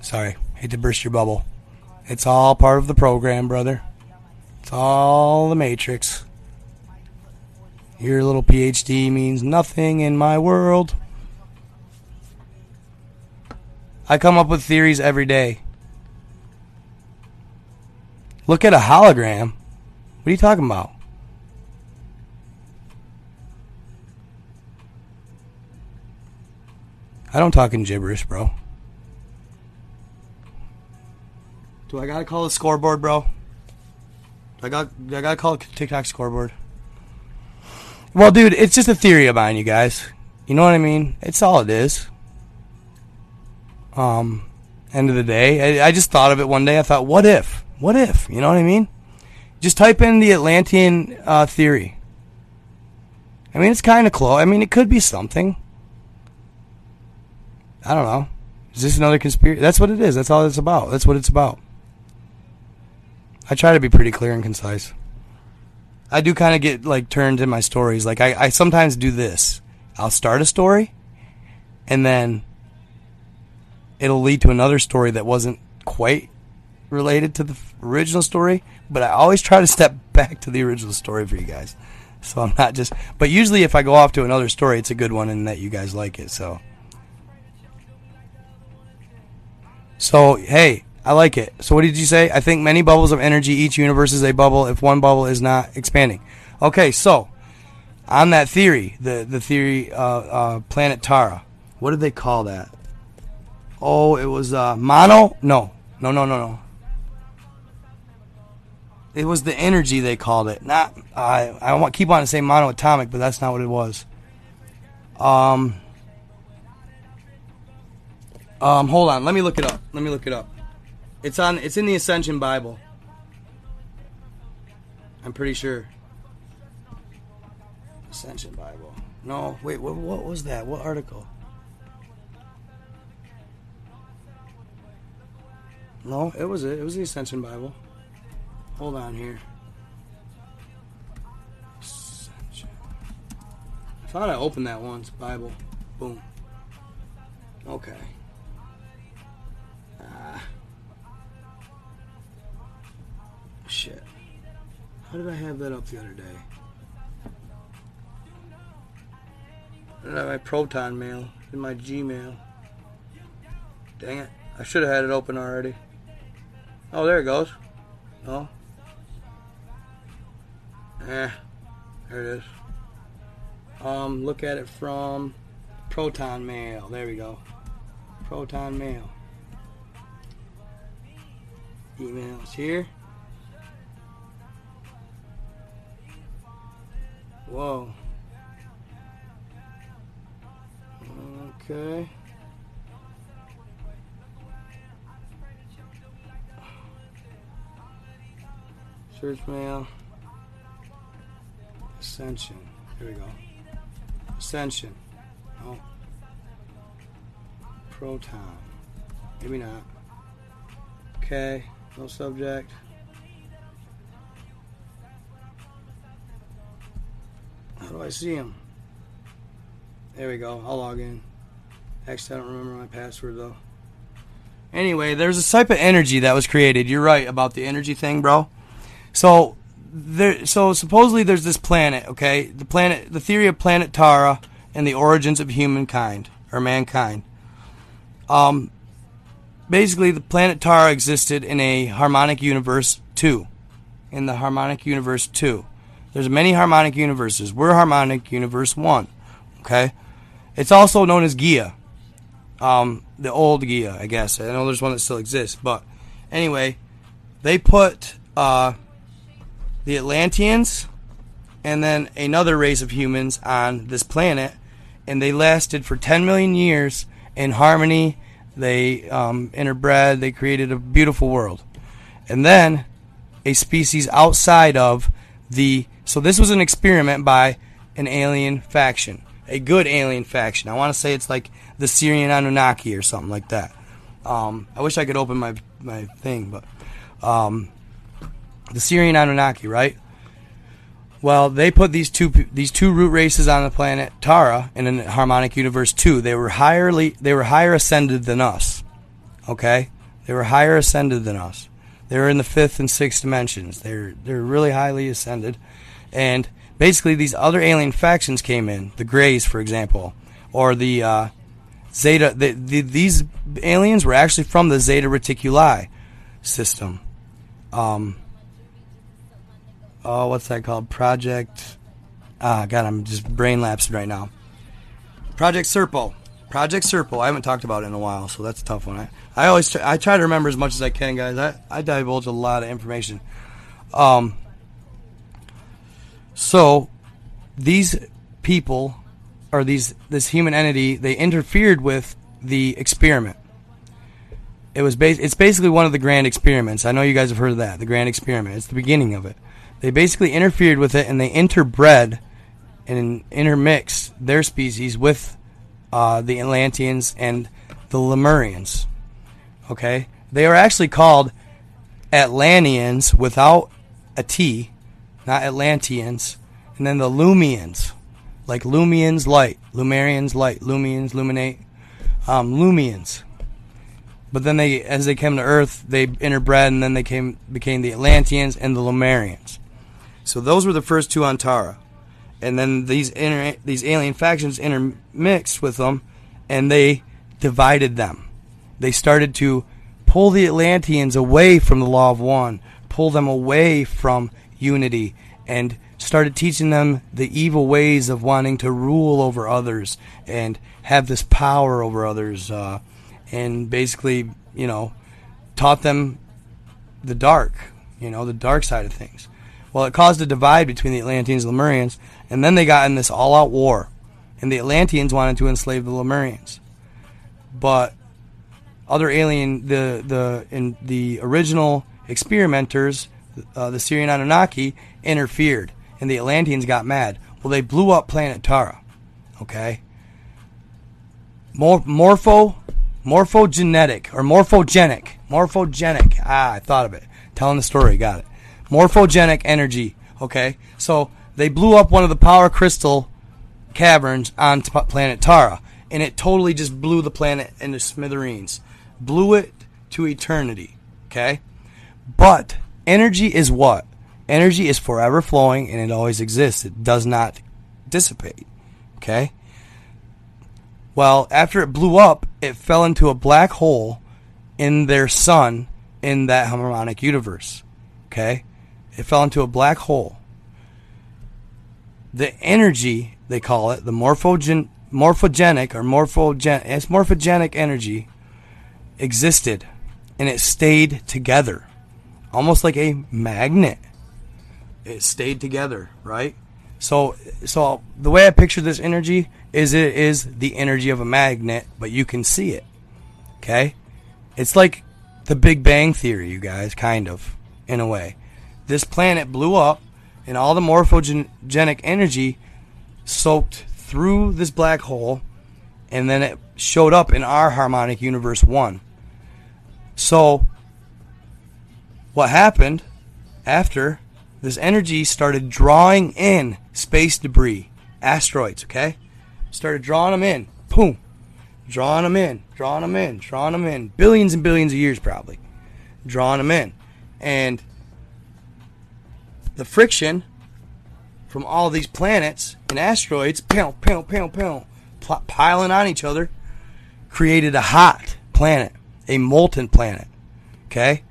Speaker 1: Sorry, hate to burst your bubble. It's all part of the program, brother. It's all the matrix. Your little PhD means nothing in my world. I come up with theories every day. Look at a hologram. What are you talking about? I don't talk in gibberish, bro. Do I gotta call the scoreboard, bro? Do I got do I gotta call a TikTok scoreboard? Well, dude, it's just a theory of mine, you guys. You know what I mean? It's all it is. Um, end of the day, I, I just thought of it one day. I thought, what if? What if? You know what I mean? Just type in the Atlantean uh, theory. I mean, it's kind of close. I mean, it could be something. I don't know. Is this another conspiracy? That's what it is. That's all it's about. That's what it's about. I try to be pretty clear and concise. I do kind of get like turned in my stories. Like I, I sometimes do this. I'll start a story, and then it'll lead to another story that wasn't quite related to the original story. But I always try to step *laughs* back to the original story for you guys. So I'm not just. But usually, if I go off to another story, it's a good one and that you guys like it. So. So hey, I like it. So what did you say? I think many bubbles of energy. Each universe is a bubble. If one bubble is not expanding, okay. So on that theory, the the theory, uh, uh, planet Tara. What did they call that? Oh, it was uh, mono. No, no, no, no, no. It was the energy they called it. Not I. I want keep on to say monoatomic, but that's not what it was. Um. Um, hold on. Let me look it up. Let me look it up. It's on. It's in the Ascension Bible. I'm pretty sure. Ascension Bible. No, wait. What, what was that? What article? No, it was it. It was the Ascension Bible. Hold on here. Ascension. I thought I opened that once. Bible. Boom. Okay. Shit. How did I have that up the other day? I I have my Proton mail in my Gmail? Dang it. I should have had it open already. Oh, there it goes. Oh. Eh. There it is. Um, look at it from Proton Mail. There we go. Proton Mail. Emails here. Whoa. Okay. Search mail. Ascension. Here we go. Ascension. Oh. Proton. Maybe not. Okay. No subject. How do I see him? There we go. I'll log in. Actually, I don't remember my password though. Anyway, there's a type of energy that was created. You're right about the energy thing, bro. So there, so supposedly there's this planet. Okay, the planet, the theory of planet Tara and the origins of humankind or mankind. Um, basically, the planet Tara existed in a harmonic universe two. In the harmonic universe two, there's many harmonic universes. We're harmonic universe one. Okay, it's also known as Gaia. Um, the old Gaia, I guess. I know there's one that still exists, but anyway, they put uh, the Atlanteans and then another race of humans on this planet, and they lasted for 10 million years in harmony. They um, interbred. They created a beautiful world, and then a species outside of the. So this was an experiment by an alien faction, a good alien faction. I want to say it's like the Sirian Anunnaki or something like that. Um, I wish I could open my my thing, but um, the Sirian Anunnaki, right? Well, they put these two these two root races on the planet Tara in a harmonic universe too. They were higherly they were higher ascended than us. Okay, they were higher ascended than us. They were in the fifth and sixth dimensions. They're they're really highly ascended, and basically these other alien factions came in. The Greys, for example, or the uh, Zeta. The, the, these aliens were actually from the Zeta Reticuli system. Um, oh, what's that called? Project. Ah, God, I'm just brain lapsing right now. Project Serpo. Project Serpo. I haven't talked about it in a while, so that's a tough one. I, I always try, I try to remember as much as I can, guys. I, I divulge a lot of information. Um. So, these people, or these this human entity, they interfered with the experiment. It was bas- It's basically one of the grand experiments. I know you guys have heard of that. The grand experiment. It's the beginning of it. They basically interfered with it and they interbred and intermixed their species with uh, the Atlanteans and the Lemurians. Okay? They are actually called Atlanteans without a T, not Atlanteans. And then the Lumians, like Lumians light, Lumarians light, Lumians luminate, um, Lumians. But then they, as they came to Earth, they interbred, and then they came became the Atlanteans and the Lumarians. So those were the first two on Tara, and then these inter, these alien factions intermixed with them, and they divided them. They started to pull the Atlanteans away from the Law of One, pull them away from unity, and started teaching them the evil ways of wanting to rule over others and have this power over others, uh, and basically, you know, taught them the dark, you know, the dark side of things. Well, it caused a divide between the Atlanteans and Lemurians, and then they got in this all-out war, and the Atlanteans wanted to enslave the Lemurians, but other alien the the in the original experimenters, uh, the Sirian Anunnaki, interfered, and the Atlanteans got mad. Well, they blew up planet Tara. Okay. Mor- morpho, morphogenetic or morphogenic, morphogenic. Ah, I thought of it. Telling the story, got it. Morphogenic energy. Okay, so they blew up one of the power crystal caverns on t- planet Tara, and it totally just blew the planet into smithereens, blew it to eternity. Okay, but energy is what? Energy is forever flowing and it always exists. It does not dissipate. Okay? Well, after it blew up, it fell into a black hole in their sun in that harmonic universe. Okay? It fell into a black hole. The energy, they call it, the morphogen, morphogenic or morphogen, it's morphogenic energy existed and it stayed together. Almost like a magnet it stayed together, right? So, so the way I picture this energy, is it is the energy of a magnet, but you can see it. Okay? It's like the Big Bang Theory, you guys, kind of, in a way. This planet blew up, and all the morphogenic energy soaked through this black hole, and then it showed up in our harmonic universe 1. So, what happened after this energy started drawing in space debris, asteroids, okay? Started drawing them in. Boom. Drawing them in, drawing them in, drawing them in. Billions and billions of years, probably. Drawing them in. And the friction from all these planets and asteroids, pound, pound, pound, pound, piling on each other, created a hot planet, a molten planet. Okay?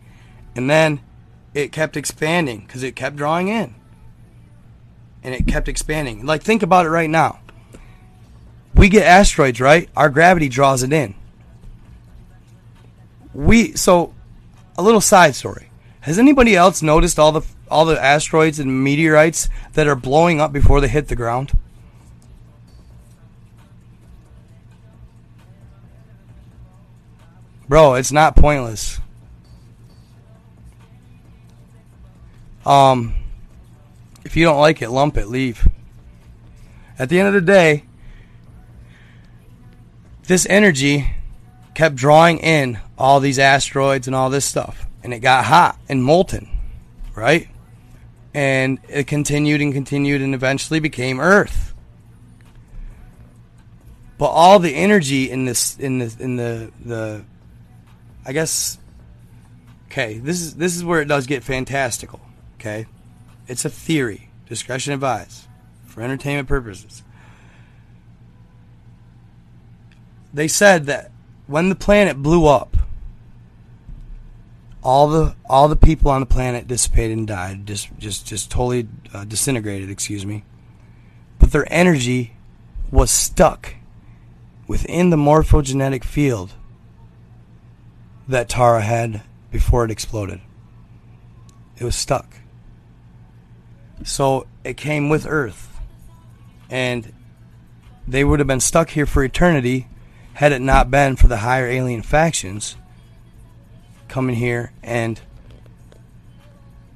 Speaker 1: And then it kept expanding because it kept drawing in. And it kept expanding. Like, think about it right now. We get asteroids, right? Our gravity draws it in. We, so, a little side story. Has anybody else noticed all the all the asteroids and meteorites that are blowing up before they hit the ground? Bro, it's not pointless. Um, if you don't like it, lump it, leave. At the end of the day, this energy kept drawing in all these asteroids and all this stuff, and it got hot and molten, right? And it continued and continued and eventually became Earth. But all the energy in this in the in the the I guess okay, this is this is where it does get fantastical. Okay? It's a theory. Discretion advised for entertainment purposes. They said that when the planet blew up, all the all the people on the planet dissipated and died, just just just totally uh, disintegrated. Excuse me, but their energy was stuck within the morphogenetic field that Tara had before it exploded. It was stuck. So it came with Earth. And they would have been stuck here for eternity had it not been for the higher alien factions coming here and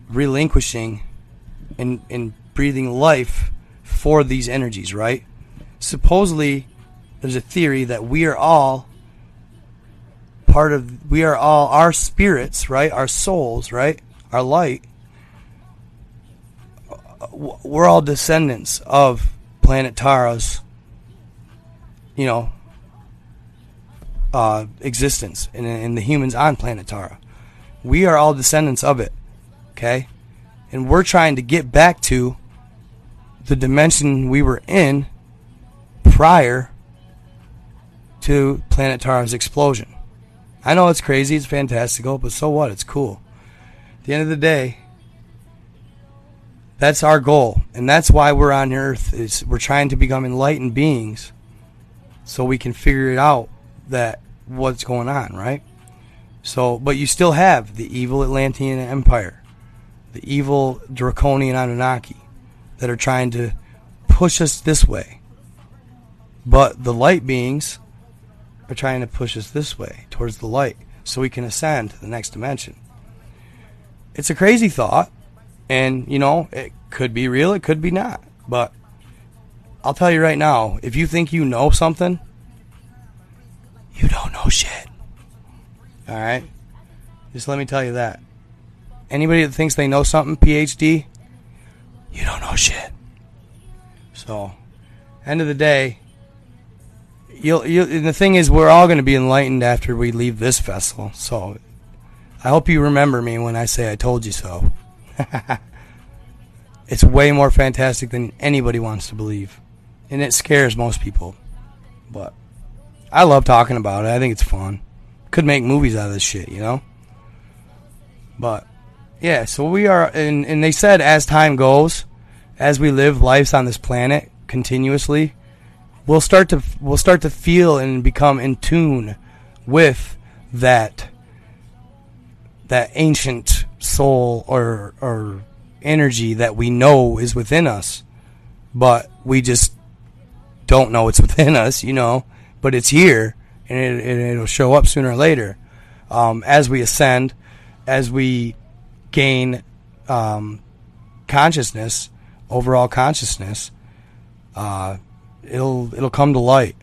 Speaker 1: relinquishing and, and breathing life for these energies, right? Supposedly, there's a theory that we are all part of, we are all our spirits, right? Our souls, right? Our light we're all descendants of planet Tara's, you know, uh, existence and, and the humans on planet Tara. We are all descendants of it, okay? And we're trying to get back to the dimension we were in prior to planet Tara's explosion. I know it's crazy, it's fantastical, but so what? It's cool. At the end of the day, that's our goal, and that's why we're on Earth. Is we're trying to become enlightened beings, so we can figure it out that what's going on, right? So, but you still have the evil Atlantean Empire, the evil Draconian Anunnaki, that are trying to push us this way. But the light beings are trying to push us this way towards the light, so we can ascend to the next dimension. It's a crazy thought, and, you know, it could be real, it could be not. But I'll tell you right now if you think you know something, you don't know shit. All right? Just let me tell you that. Anybody that thinks they know something, PhD, you don't know shit. So, end of the day, you'll, you and the thing is, we're all going to be enlightened after we leave this vessel. So, I hope you remember me when I say I told you so. *laughs* it's way more fantastic than anybody wants to believe. And it scares most people. But I love talking about it. I think it's fun. Could make movies out of this shit, you know? But yeah, so we are and, and they said as time goes, as we live lives on this planet continuously, we'll start to we'll start to feel and become in tune with that that ancient soul or or energy that we know is within us, but we just don't know it's *laughs* within us, you know, but it's here and it, will show up sooner or later. Um, as we ascend, as we gain um, consciousness, overall consciousness, uh, it'll it'll come to light.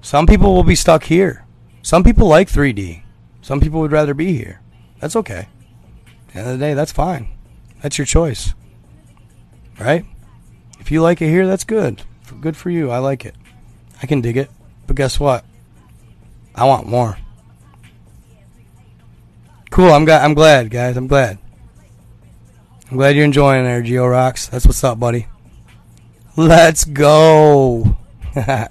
Speaker 1: Some people will be stuck here. Some people like 3D. Some people would rather be here. That's okay. At the end of the day, that's fine. That's your choice. Right? If you like it here, that's good. Good for you. I like it. I can dig it. But guess what? I want more. Cool. I'm glad. I'm glad, guys. I'm glad. I'm glad you're enjoying there, Geo Rocks. That's what's up, buddy. Let's go. *laughs*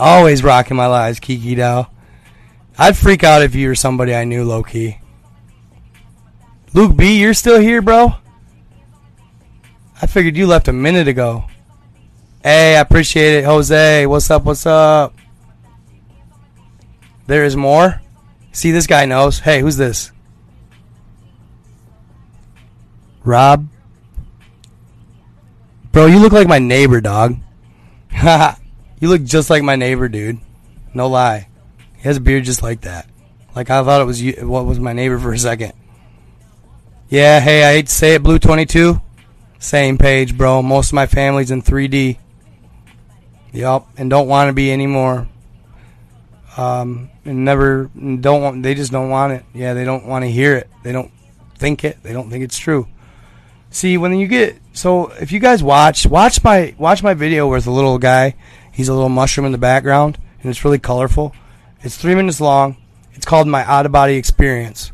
Speaker 1: Always rocking my lives, Kiki Dow. I'd freak out if you were somebody I knew low key. Luke B, you're still here, bro? I figured you left a minute ago. Hey, I appreciate it, Jose. What's up? What's up? There is more. See, this guy knows. Hey, who's this? Rob? Bro, you look like my neighbor, dog. *laughs* you look just like my neighbor, dude. No lie. He has a beard just like that. Like I thought it was you, what was my neighbor for a second. Yeah, hey, I hate to say it, Blue 22. Same page, bro. Most of my family's in 3D. Yup, and don't want to be anymore. Um, and never don't want. They just don't want it. Yeah, they don't want to hear it. They don't think it. They don't think it's true. See, when you get so, if you guys watch watch my watch my video where it's a little guy. He's a little mushroom in the background, and it's really colorful. It's three minutes long. It's called my out of body experience.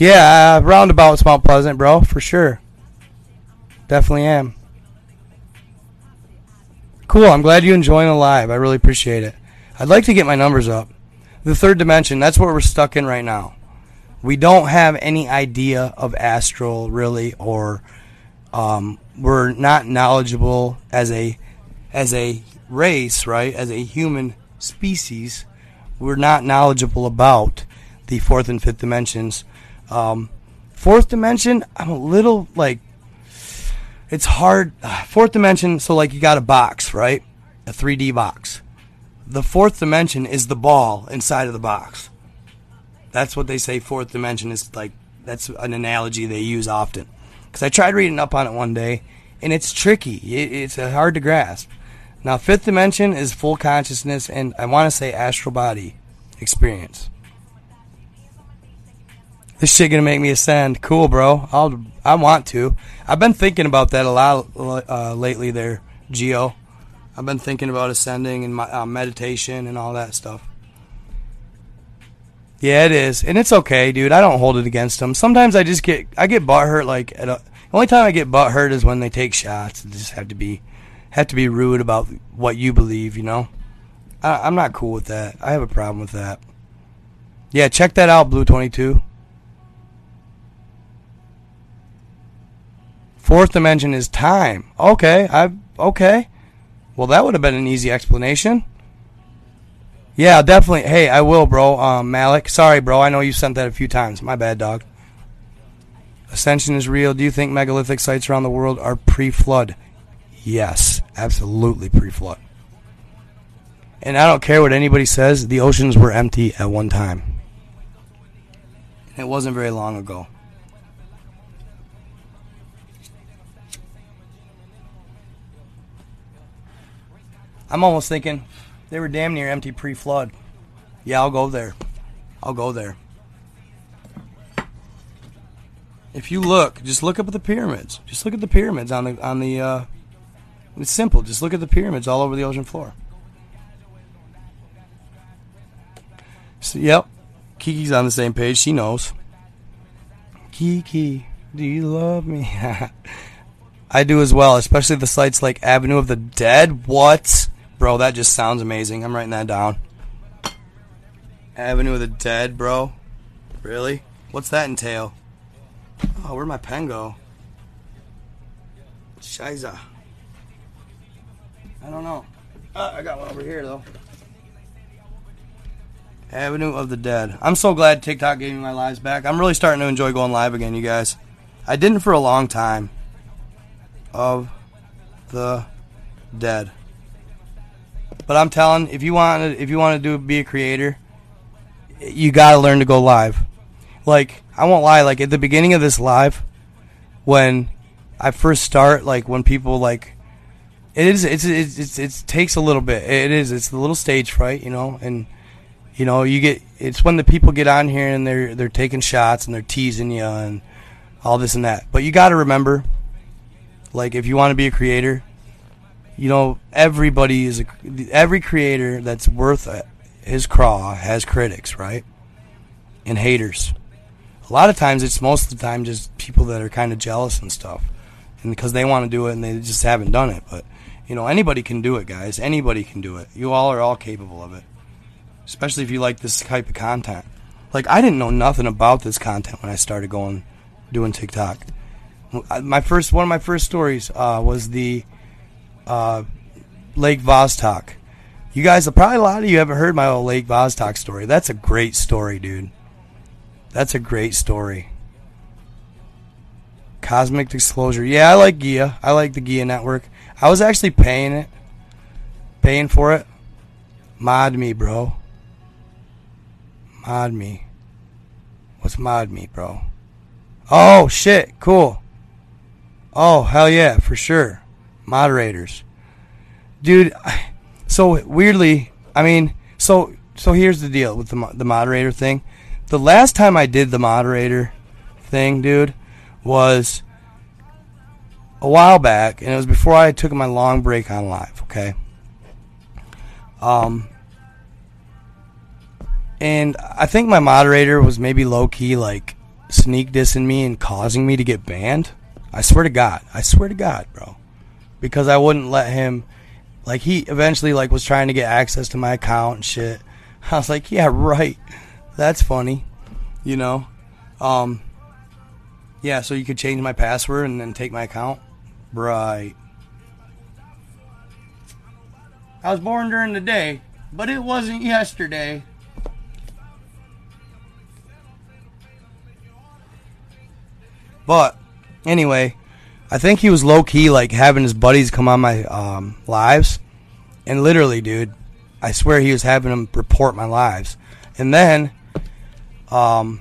Speaker 1: Yeah, roundabouts Mount Pleasant, bro, for sure. Definitely am. Cool. I'm glad you enjoying the live. I really appreciate it. I'd like to get my numbers up. The third dimension, that's what we're stuck in right now. We don't have any idea of astral really, or um, we're not knowledgeable as a as a race, right? As a human species, we're not knowledgeable about the fourth and fifth dimensions. Um, fourth dimension, I'm a little like it's hard. *sighs* Fourth dimension, so like you got a box, right? A 3D box. The fourth dimension is the ball inside of the box. That's what they say fourth dimension is like. That's an analogy they use often. Because I tried reading up on it one day, and it's tricky. It, it's hard to grasp. Now, fifth dimension is full consciousness, and I want to say astral body experience. This shit gonna make me ascend. Cool, bro. I'll. I want to. I've been thinking about that a lot uh, lately. There, Geo. I've been thinking about ascending and my, uh, meditation and all that stuff. Yeah, it is, and it's okay, dude. I don't hold it against them. Sometimes I just get I get butt hurt. Like a, the only time I get butt hurt is when they take shots. They just have to be have to be rude about what you believe. You know, I, I'm not cool with that. I have a problem with that. Yeah, check that out, Blue Twenty Two. Fourth dimension is time. Okay, I okay. Well, that would have been an easy explanation. Yeah, definitely. Hey, I will, bro. Um, Malik. Sorry, bro. I know you sent that a few times. My bad, dog. Ascension is real. Do you think megalithic sites around the world are pre-flood? Yes, absolutely pre-flood. And I don't care what anybody says. The oceans were empty at one time. It wasn't very long ago. I'm almost thinking they were damn near empty pre-flood. Yeah, I'll go there. I'll go there. If you look, just look up at the pyramids. Just look at the pyramids on the on the. Uh, it's simple. Just look at the pyramids all over the ocean floor. So, yep, Kiki's on the same page. She knows. Kiki, do you love me? *laughs* I do as well, especially the sites like Avenue of the Dead. What? Bro, that just sounds amazing. I'm writing that down. Avenue of the Dead, bro. Really? What's that entail? Oh, where'd my pen go? Shiza. I don't know. Uh, I got one over here, though. Avenue of the Dead. I'm so glad TikTok gave me my lives back. I'm really starting to enjoy going live again, you guys. I didn't for a long time. Of the dead. But I'm telling, if you want to, if you want to do be a creator, you got to learn to go live. Like I won't lie, like at the beginning of this live, when I first start, like when people like, it is it's it's, it's it takes a little bit. It is it's a little stage fright, you know, and you know you get it's when the people get on here and they're they're taking shots and they're teasing you and all this and that. But you got to remember, like if you want to be a creator, you know everybody is a every creator that's worth his craw has critics, right? And haters. A lot of times, it's most of the time just people that are kind of jealous and stuff, and because they want to do it and they just haven't done it. But you know, anybody can do it, guys. Anybody can do it. You all are all capable of it, especially if you like this type of content. Like I didn't know nothing about this content when I started going doing TikTok. My first one of my first stories uh, was the uh, Lake Vostok. You guys, probably a lot of you haven't heard my old Lake Vostok story. That's a great story, dude. That's a great story. Cosmic Disclosure. Yeah, I like Gaia. I like the Gaia network. I was actually paying it. Paying for it. Mod me, bro. Mod me. What's mod me, bro? Oh, shit. Cool. Oh, hell yeah, for sure. Moderators. Dude, so weirdly, I mean, so so here's the deal with the the moderator thing. The last time I did the moderator thing, dude, was a while back, and it was before I took my long break on live. Okay. Um, and I think my moderator was maybe low key like sneak dissing me and causing me to get banned. I swear to God. I swear to God, bro. Because I wouldn't let him like he eventually like was trying to get access to my account and shit. *laughs* I was like, "Yeah, right. That's funny." You know? Um Yeah, so you could change my password and then take my account. Right. I was born during the day, but it wasn't yesterday. But anyway, I think he was low key like having his buddies come on my um, lives, and literally, dude, I swear he was having them report my lives. And then, um,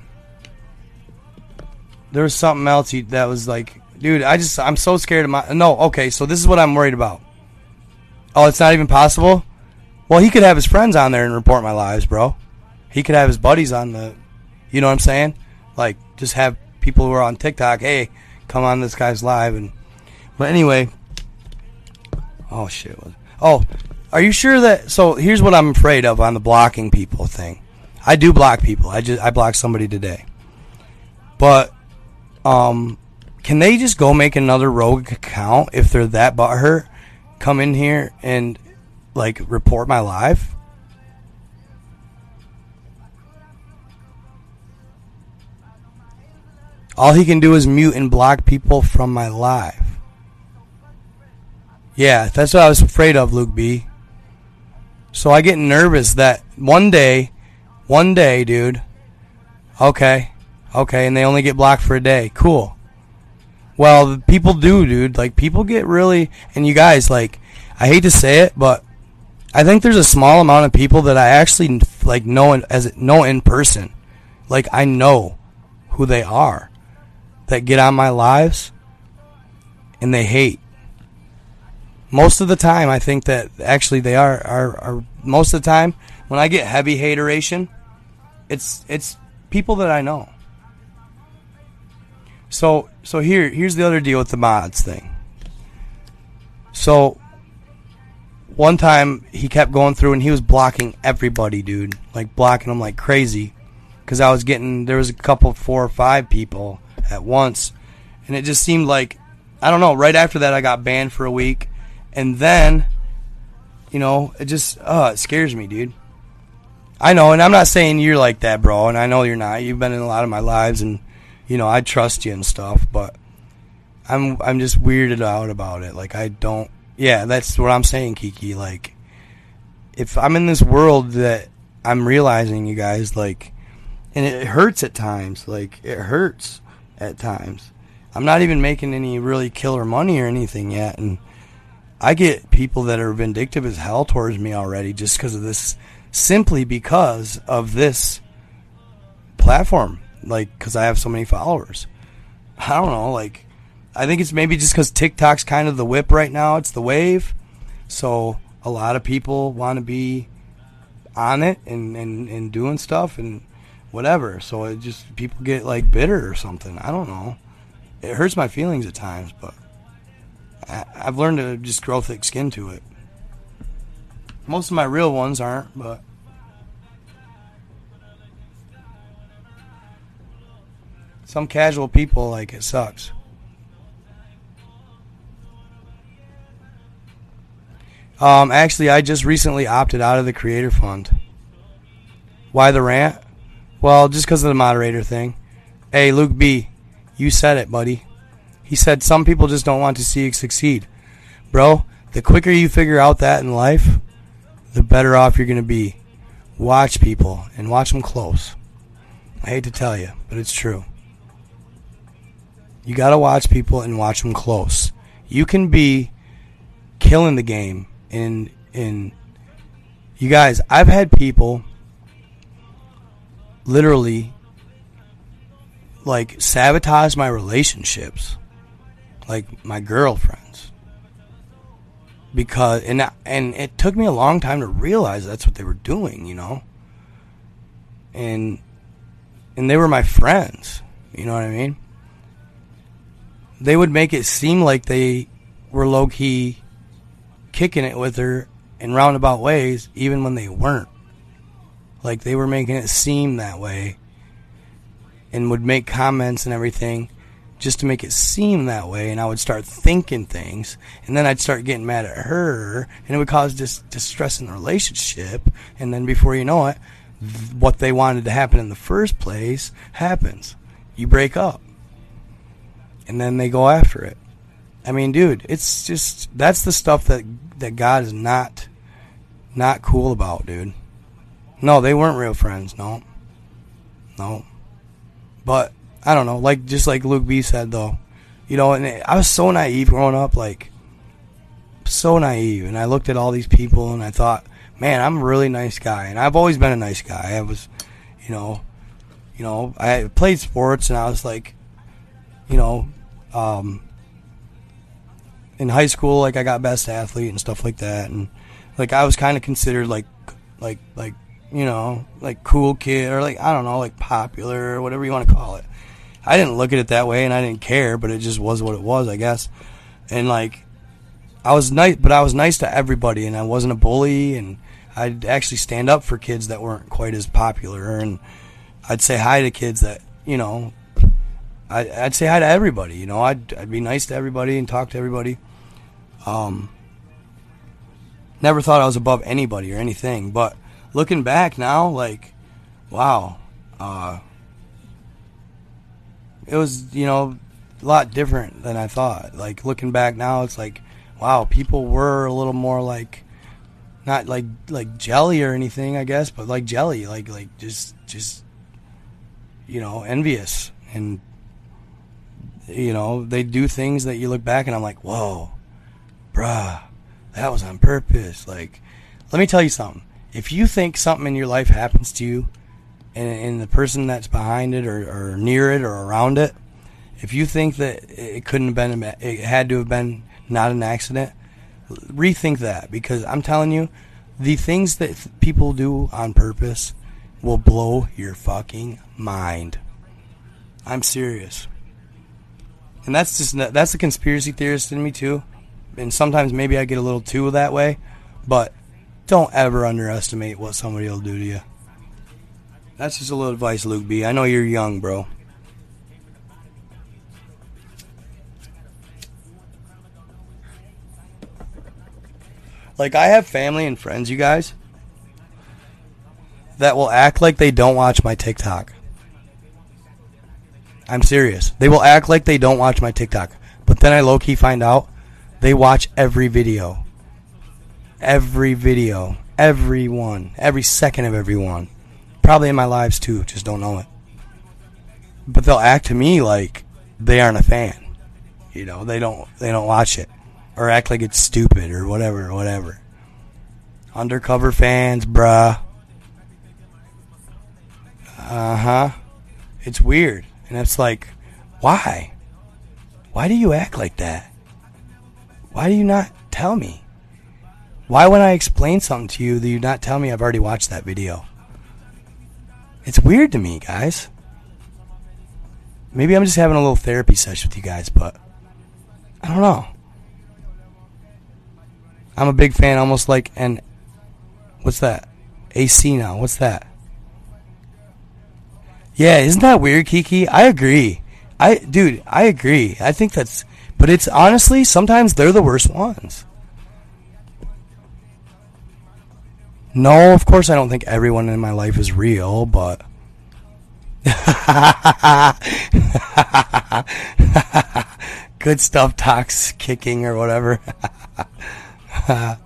Speaker 1: there was something else he, that was like, dude, I just I'm so scared of my. No, okay, so this is what I'm worried about. Oh, it's not even possible. Well, he could have his friends on there and report my lives, bro. He could have his buddies on the, you know what I'm saying? Like, just have people who are on TikTok, hey, come on this guy's live and but anyway, oh shit. Oh, are you sure that so here's what I'm afraid of on the blocking people thing. I do block people. I just I blocked somebody today. But um can they just go make another rogue account if they're that butthurt? Come in here and like report my live? All he can do is mute and block people from my live. Yeah, that's what I was afraid of, Luke B. So I get nervous that one day, one day, dude. Okay, okay, and they only get blocked for a day. Cool. Well, people do, dude. Like people get really, and you guys, like, I hate to say it, but I think there's a small amount of people that I actually like know as know in person. Like I know who they are that get on my lives and they hate. Most of the time, I think that actually they are, are, are most of the time when I get heavy hateration, it's it's people that I know. So so here here's the other deal with the mods thing. So one time he kept going through and he was blocking everybody, dude. Like blocking them like crazy. Cause I was getting there was a couple four or five people at once. And it just seemed like, I don't know, right after that I got banned for a week. And then, you know, it just, uh, it scares me, dude. I know, and I'm not saying you're like that, bro, and I know you're not. You've been in a lot of my lives, and you know I trust you and stuff, but I'm I'm just weirded out about it. Like I don't, yeah, that's what I'm saying, Kiki. Like if I'm in this world that I'm realizing, you guys, like, and it hurts at times. Like it hurts at times. I'm not even making any really killer money or anything yet, and I get people that are vindictive as hell towards me already just because of this, simply because of this platform. Like, because I have so many followers. I don't know. Like, I think it's maybe just because TikTok's kind of the whip right now. It's the wave. So a lot of people want to be on it and, and, and doing stuff and whatever. So it just, people get like bitter or something. I don't know. It hurts my feelings at times, but I, I've learned to just grow thick skin to it. Most of my real ones aren't, but some casual people like it sucks. Um, actually, I just recently opted out of the Creator Fund. Why the rant? Well, just because of the moderator thing. Hey, Luke B, you said it, buddy. He said some people just don't want to see you succeed. Bro, the quicker you figure out that in life, the better off you're going to be. Watch people and watch them close. I hate to tell you, but it's true. You got to watch people and watch them close. You can be killing the game in in you guys, I've had people literally like sabotage my relationships like my girlfriends. Because and and it took me a long time to realize that's what they were doing you know? And and they were my friends you know what i mean? They would make it seem like they were low key kicking it with her in roundabout ways, even when they weren't. Like they were making it seem that way and would make comments and everything just to make it seem that way. And I would start thinking things, and then I'd start getting mad at her, and it would cause dis- distress in the relationship. And then before you know it, th- what they wanted to happen in the first place happens. You break up, and then they go after it. I mean, dude, it's just that's the stuff that that God is not not cool about, dude. No, they weren't real friends. No, no. But I don't know. Like just like Luke B said, though, you know, and I was so naive growing up, like so naive, and I looked at all these people and I thought, man, I'm a really nice guy, and I've always been a nice guy. I was, you know, you know, I played sports, and I was like, you know, um, in high school, like I got best athlete and stuff like that, and like I was kind of considered like, like, like you know, like cool kid or like I don't know, like popular or whatever you want to call it. I didn't look at it that way, and I didn't care, but it just was what it was, I guess. And like, I was nice, but I was nice to everybody, and I wasn't a bully, and I'd actually stand up for kids that weren't quite as popular, and I'd say hi to kids that you know. I, I'd say hi to everybody, you know. I'd I'd be nice to everybody and talk to everybody. Um, never thought I was above anybody or anything, but looking back now, like, wow, uh, it was you know a lot different than I thought. Like looking back now, it's like, wow, people were a little more like, not like like jelly or anything, I guess, but like jelly, like like just just you know envious and you know they do things that you look back and I'm like, whoa bruh, that was on purpose. Like, let me tell you something. If you think something in your life happens to you, and, and the person that's behind it or, or near it or around it, if you think that it couldn't have been, it had to have been not an accident, rethink that because I'm telling you, the things that people do on purpose will blow your fucking mind. I'm serious. And that's just that's the conspiracy theorist in me too and sometimes maybe I get a little too that way, but don't ever underestimate what somebody will do to you. That's just a little advice, Luke B. I know you're young, bro. Like, I have family and friends, you guys, that will act like they don't watch my TikTok. I'm serious. They will act like they don't watch my TikTok. But then I low key find out they watch every video. Every video. Every one. Every second of every one. Probably in my lives too, just don't know it. But they'll act to me like they aren't a fan. You know, they don't they don't watch it. or act like it's stupid or whatever, whatever. Undercover fans, bruh. Uh huh. It's weird. And it's like, why? Why do you act like that? Why do you not tell me? Why, when I explain something to you, do you not tell me I've already watched that video? It's weird to me, guys. Maybe I'm just having a little therapy session with you guys, but I don't know. I'm a big fan, almost like an. What's that? AC now. What's that? Yeah, isn't that weird, Kiki? I agree. I, dude, I agree. I think that's, but it's honestly sometimes they're the worst ones. No, of course I don't think everyone in my life is real, but *laughs* good stuff talks kicking or whatever. *laughs*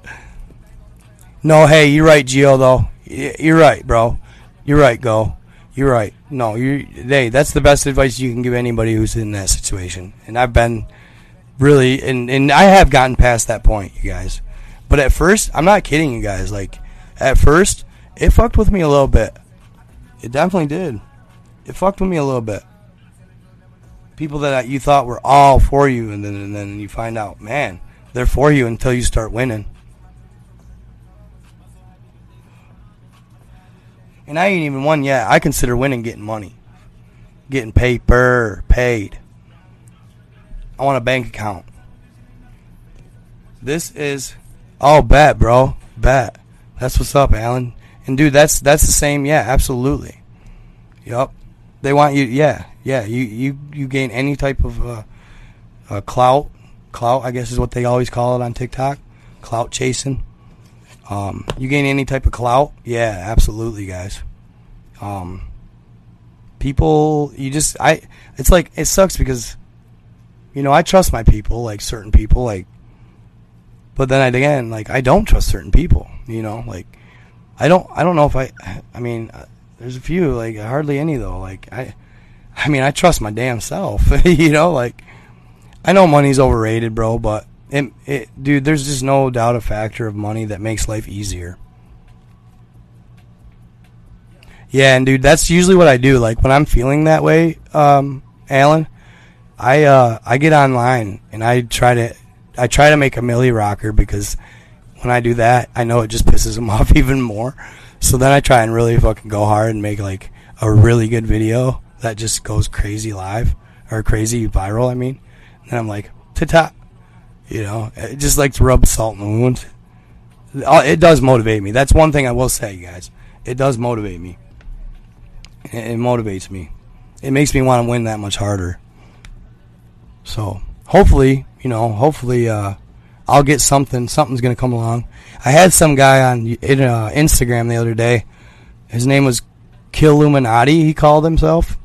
Speaker 1: no, hey, you're right, Geo though. You're right, bro. You're right, go. You're right. No, you hey, that's the best advice you can give anybody who's in that situation. And I've been really and and I have gotten past that point, you guys. But at first, I'm not kidding you guys, like at first, it fucked with me a little bit. It definitely did. It fucked with me a little bit. People that you thought were all for you, and then and then you find out, man, they're for you until you start winning. And I ain't even won yet. I consider winning getting money, getting paper paid. I want a bank account. This is, all bet, bro, bet. That's what's up, Alan. And dude, that's that's the same. Yeah, absolutely. Yup. They want you. Yeah, yeah. You you you gain any type of uh, uh, clout. Clout, I guess, is what they always call it on TikTok. Clout chasing. Um, you gain any type of clout. Yeah, absolutely, guys. Um, people, you just I. It's like it sucks because, you know, I trust my people, like certain people, like. But then again, like I don't trust certain people. You know, like I don't I don't know if I I mean uh, there's a few like hardly any though. Like I I mean I trust my damn self. *laughs* you know, like I know money's overrated, bro, but it, it dude, there's just no doubt a factor of money that makes life easier. Yeah, and dude, that's usually what I do. Like when I'm feeling that way, um, Alan, I uh, I get online and I try to I try to make a Millie rocker because when I do that, I know it just *laughs* pisses them off even more. So then I try and really fucking go hard and make like a really good video that just goes crazy live or crazy viral. I mean, and then I'm like, ta ta, you know, it just like to rub salt in the wound. It does motivate me. That's one thing I will say, guys. It does motivate me. It motivates me. It makes me want to win that much harder. So hopefully, you know, hopefully, uh, I'll get something. Something's gonna come along. I had some guy on uh, Instagram the other day. His name was Killuminati. He called himself.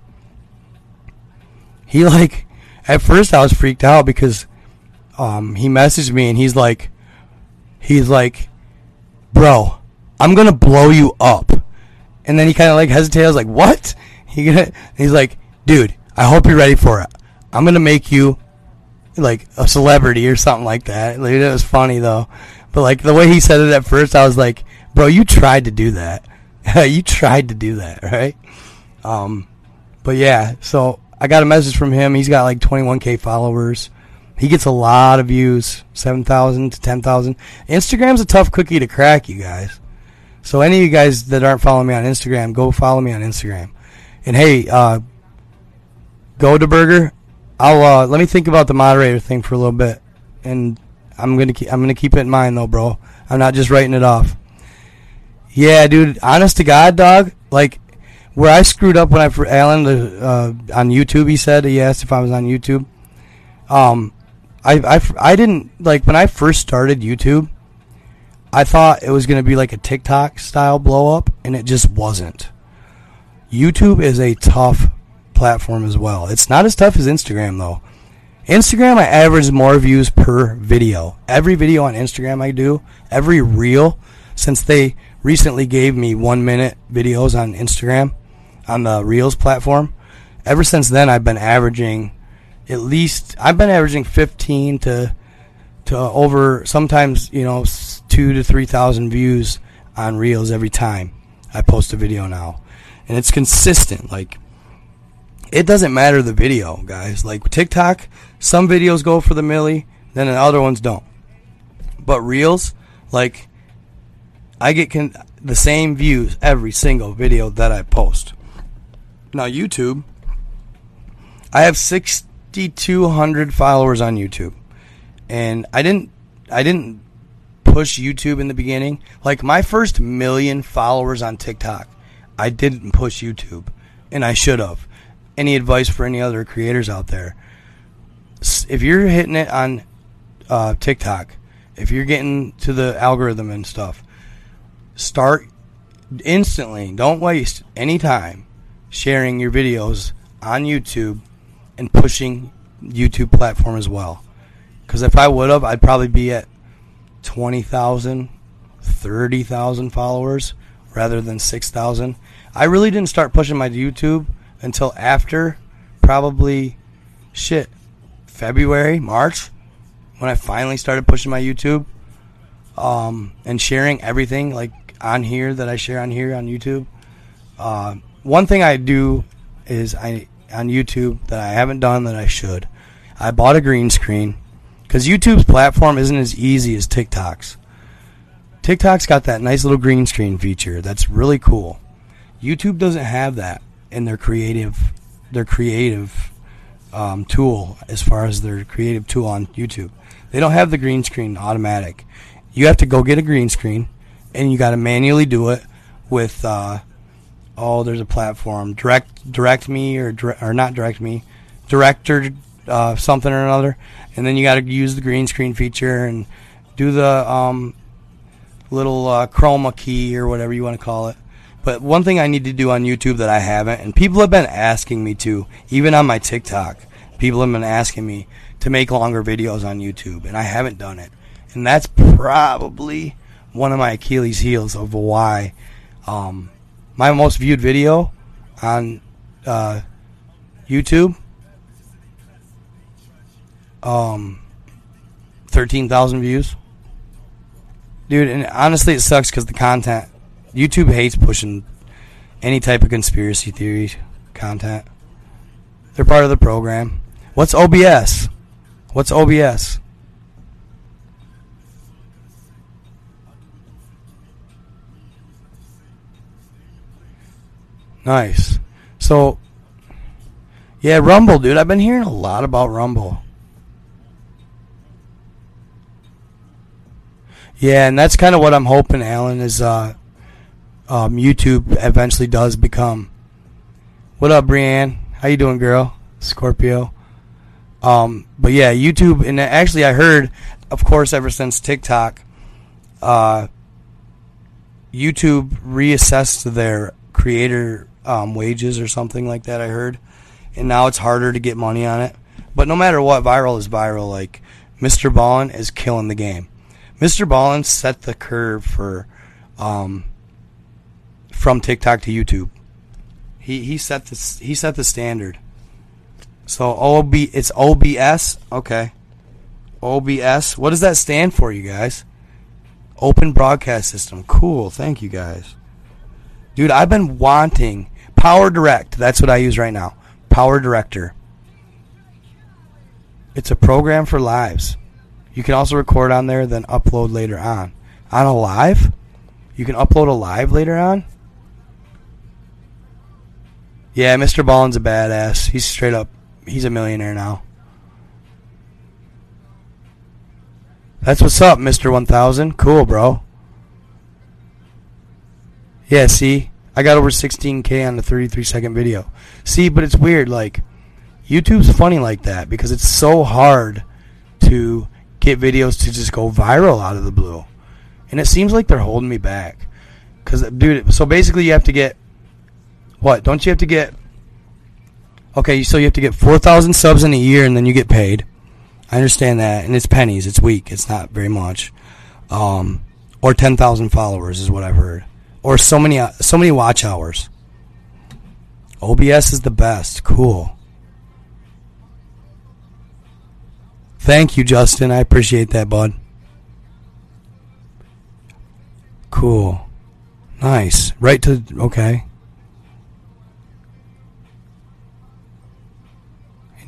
Speaker 1: He like at first I was freaked out because um, he messaged me and he's like, he's like, bro, I'm gonna blow you up. And then he kind of like hesitated. I was like, what? *laughs* He gonna? He's like, dude, I hope you're ready for it. I'm gonna make you like a celebrity or something like that. Like, it was funny though, but like the way he said it at first, I was like, "Bro, you tried to do that. *laughs* you tried to do that, right?" Um, but yeah, so I got a message from him. He's got like 21k followers. He gets a lot of views, 7,000 to 10,000. Instagram's a tough cookie to crack, you guys. So any of you guys that aren't following me on Instagram, go follow me on Instagram. And hey, uh, go to Burger. I'll uh, let me think about the moderator thing for a little bit, and I'm gonna keep, I'm gonna keep it in mind though, bro. I'm not just writing it off. Yeah, dude. Honest to God, dog. Like where I screwed up when I for Alan uh, on YouTube. He said he asked if I was on YouTube. Um, I, I I didn't like when I first started YouTube. I thought it was gonna be like a TikTok style blow up, and it just wasn't. YouTube is a tough platform as well. It's not as tough as Instagram though. Instagram, I average more views per video. Every video on Instagram I do, every reel, since they recently gave me one minute videos on Instagram, on the Reels platform, ever since then I've been averaging at least, I've been averaging 15 to to over sometimes you know two to three thousand views on reels every time I post a video now, and it's consistent. Like it doesn't matter the video, guys. Like TikTok, some videos go for the milli, then the other ones don't. But reels, like I get con- the same views every single video that I post. Now YouTube, I have 6200 followers on YouTube. And I didn't I didn't push YouTube in the beginning. Like my first million followers on TikTok, I didn't push YouTube and I should have. Any advice for any other creators out there? If you're hitting it on uh, TikTok, if you're getting to the algorithm and stuff, start instantly. Don't waste any time sharing your videos on YouTube and pushing YouTube platform as well. Because if I would have, I'd probably be at 20,000, 30,000 followers rather than 6,000. I really didn't start pushing my YouTube until after probably shit February, March when I finally started pushing my YouTube um, and sharing everything like on here that I share on here on YouTube. Uh, one thing I do is I on YouTube that I haven't done that I should. I bought a green screen because YouTube's platform isn't as easy as TikTok's. TikTok's got that nice little green screen feature that's really cool. YouTube doesn't have that in their creative their creative um, tool as far as their creative tool on YouTube. They don't have the green screen automatic. You have to go get a green screen, and you got to manually do it with. Uh, oh, there's a platform direct direct me or or not direct me, director uh, something or another, and then you got to use the green screen feature and do the um, little uh, chroma key or whatever you want to call it. But one thing I need to do on YouTube that I haven't, and people have been asking me to, even on my TikTok, people have been asking me to make longer videos on YouTube, and I haven't done it. And that's probably one of my Achilles' heels of why um, my most viewed video on uh, YouTube, um, thirteen thousand views, dude. And honestly, it sucks because the content YouTube hates pushing any type of conspiracy theory content. They're part of the program. What's OBS? What's OBS? Nice. So, yeah, Rumble, dude. I've been hearing a lot about Rumble. Yeah, and that's kind of what I'm hoping, Alan, is uh, um, YouTube eventually does become. What up, Brienne? How you doing, girl? Scorpio. Um, but yeah, YouTube, and actually, I heard, of course, ever since TikTok, uh, YouTube reassessed their creator um, wages or something like that. I heard, and now it's harder to get money on it. But no matter what, viral is viral. Like Mr. Ballen is killing the game. Mr. Ballen set the curve for um, from TikTok to YouTube. He he set the he set the standard. So OB it's OBS. Okay. OBS. What does that stand for, you guys? Open Broadcast System. Cool. Thank you guys. Dude, I've been wanting Power Direct. That's what I use right now. Power Director. It's a program for lives. You can also record on there, then upload later on. On a live? You can upload a live later on? Yeah, Mr. Ballen's a badass. He's straight up, he's a millionaire now. That's what's up, Mr. 1000. Cool, bro. Yeah, see? I got over 16k on the 33 second video. See, but it's weird. Like, YouTube's funny like that because it's so hard to get videos to just go viral out of the blue. And it seems like they're holding me back. Because, dude, so basically you have to get. What? Don't you have to get. Okay, so you have to get 4,000 subs in a year and then you get paid. I understand that. And it's pennies. It's weak. It's not very much. Um, or 10,000 followers is what I've heard. Or so many, uh, so many watch hours. OBS is the best. Cool. Thank you, Justin. I appreciate that, bud. Cool. Nice. Right to okay.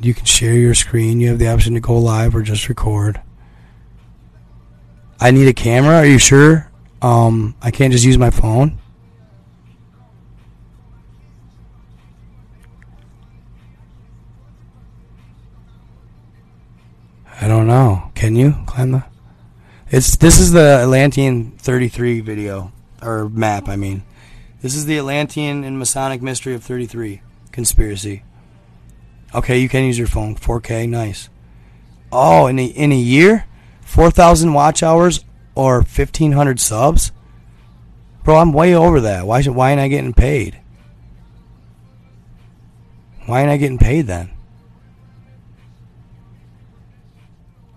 Speaker 1: You can share your screen. You have the option to go live or just record. I need a camera. Are you sure? Um, I can't just use my phone. I don't know. Can you climb the? It's this is the Atlantean 33 video or map. I mean, this is the Atlantean and Masonic mystery of 33 conspiracy. Okay, you can use your phone. 4K, nice. Oh, in a, in a year, 4,000 watch hours or 1,500 subs. Bro, I'm way over that. Why should why ain't I getting paid? Why ain't I getting paid then?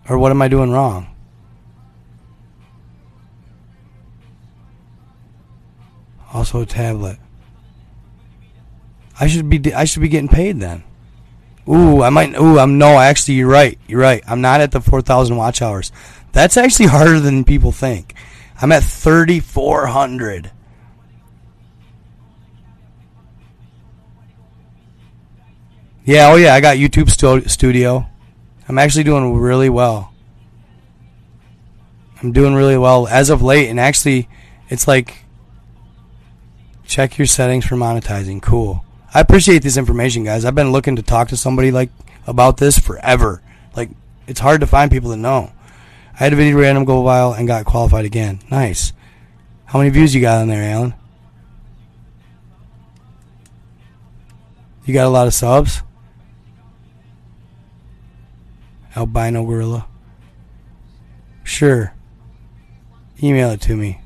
Speaker 1: Or what am I doing wrong? Also a tablet. I should be I should be getting paid then. Ooh, I might. Ooh, I'm no. Actually, you're right. You're right. I'm not at the 4,000 watch hours. That's actually harder than people think. I'm at 3,400. Yeah. Oh yeah. I got YouTube stu- Studio. I'm actually doing really well. I'm doing really well as of late, and actually, it's like check your settings for monetizing. Cool. I appreciate this information, guys. I've been looking to talk to somebody like about this forever. Like it's hard to find people that know. I had a video random go viral and got qualified again. Nice. How many views you got on there, Alan? You got a lot of subs? Albino Gorilla. Sure. Email it to me.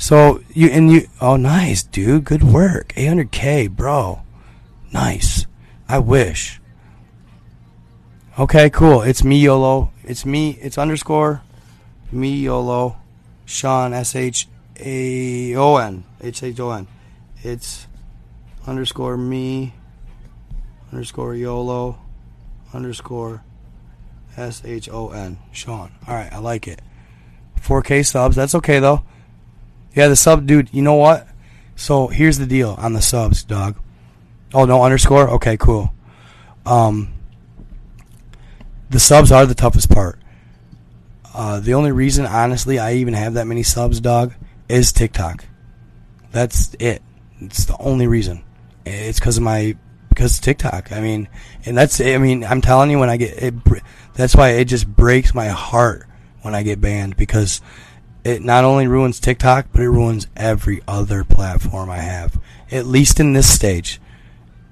Speaker 1: So you and you oh nice dude. Good work. 800k bro. Nice. I wish. Okay cool. It's me YOLO. It's me it's underscore me YOLO. Sean S H A O N H H O N. It's underscore me underscore YOLO underscore S H O N. Sean. All right I like it. 4k subs. That's okay though yeah, the sub, dude. You know what? So here's the deal on the subs, dog. Oh no underscore. Okay, cool. Um, the subs are the toughest part. Uh, the only reason, honestly, I even have that many subs, dog, is TikTok. That's it. It's the only reason. It's because of my because TikTok. I mean, and that's I mean, I'm telling you, when I get it, that's why it just breaks my heart when I get banned because it not only ruins TikTok, but it ruins every other platform I have. At least in this stage.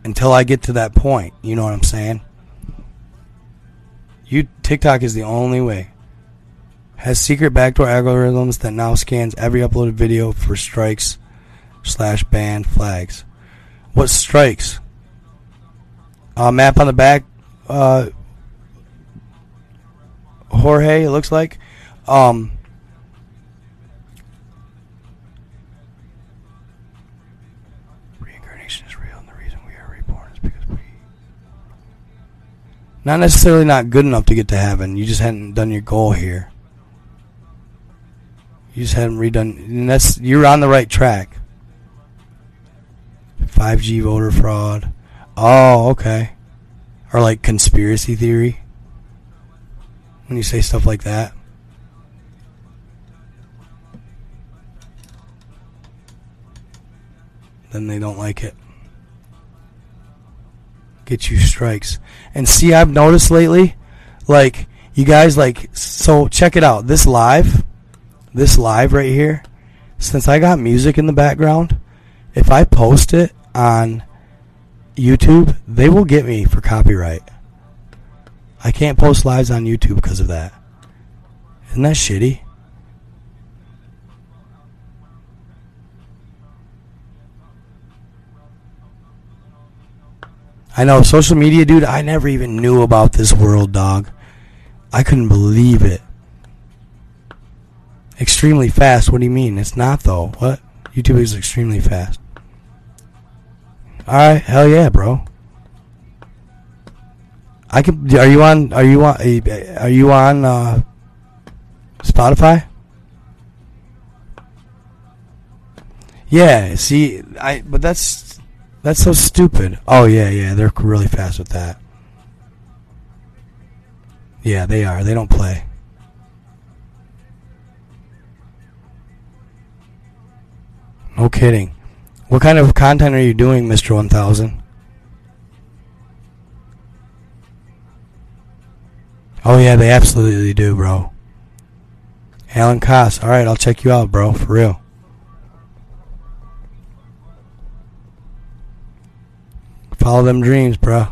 Speaker 1: Until I get to that point. You know what I'm saying? You TikTok is the only way. Has secret backdoor algorithms that now scans every uploaded video for strikes slash ban flags. What strikes? Uh, map on the back. Uh, Jorge, it looks like. Um, Not necessarily not good enough to get to heaven. You just hadn't done your goal here. You just hadn't redone. And that's you're on the right track. 5G voter fraud. Oh, okay. Or like conspiracy theory. When you say stuff like that. Then they don't like it get you strikes. And see, I've noticed lately, like you guys, like so. Check it out. This live, this live right here. Since I got music in the background, if I post it on YouTube, they will get me for copyright. I can't post lives on YouTube because of that. Isn't that shitty? I know social media, dude. I never even knew about this world, dog. I couldn't believe it. Extremely fast. What do you mean? It's not though. What? YouTube is extremely fast. All right, hell yeah, bro. I can. Are you on? Are you on? Are you on uh, Spotify? Yeah. See, I. But that's that's so stupid. Oh yeah, yeah. They're really fast with that. Yeah, they are. They don't play. No kidding. What kind of content are you doing, Mr. 1000? Oh, yeah, they absolutely do, bro. Alan Koss. All right, I'll check you out, bro, for real. Follow them dreams, bro.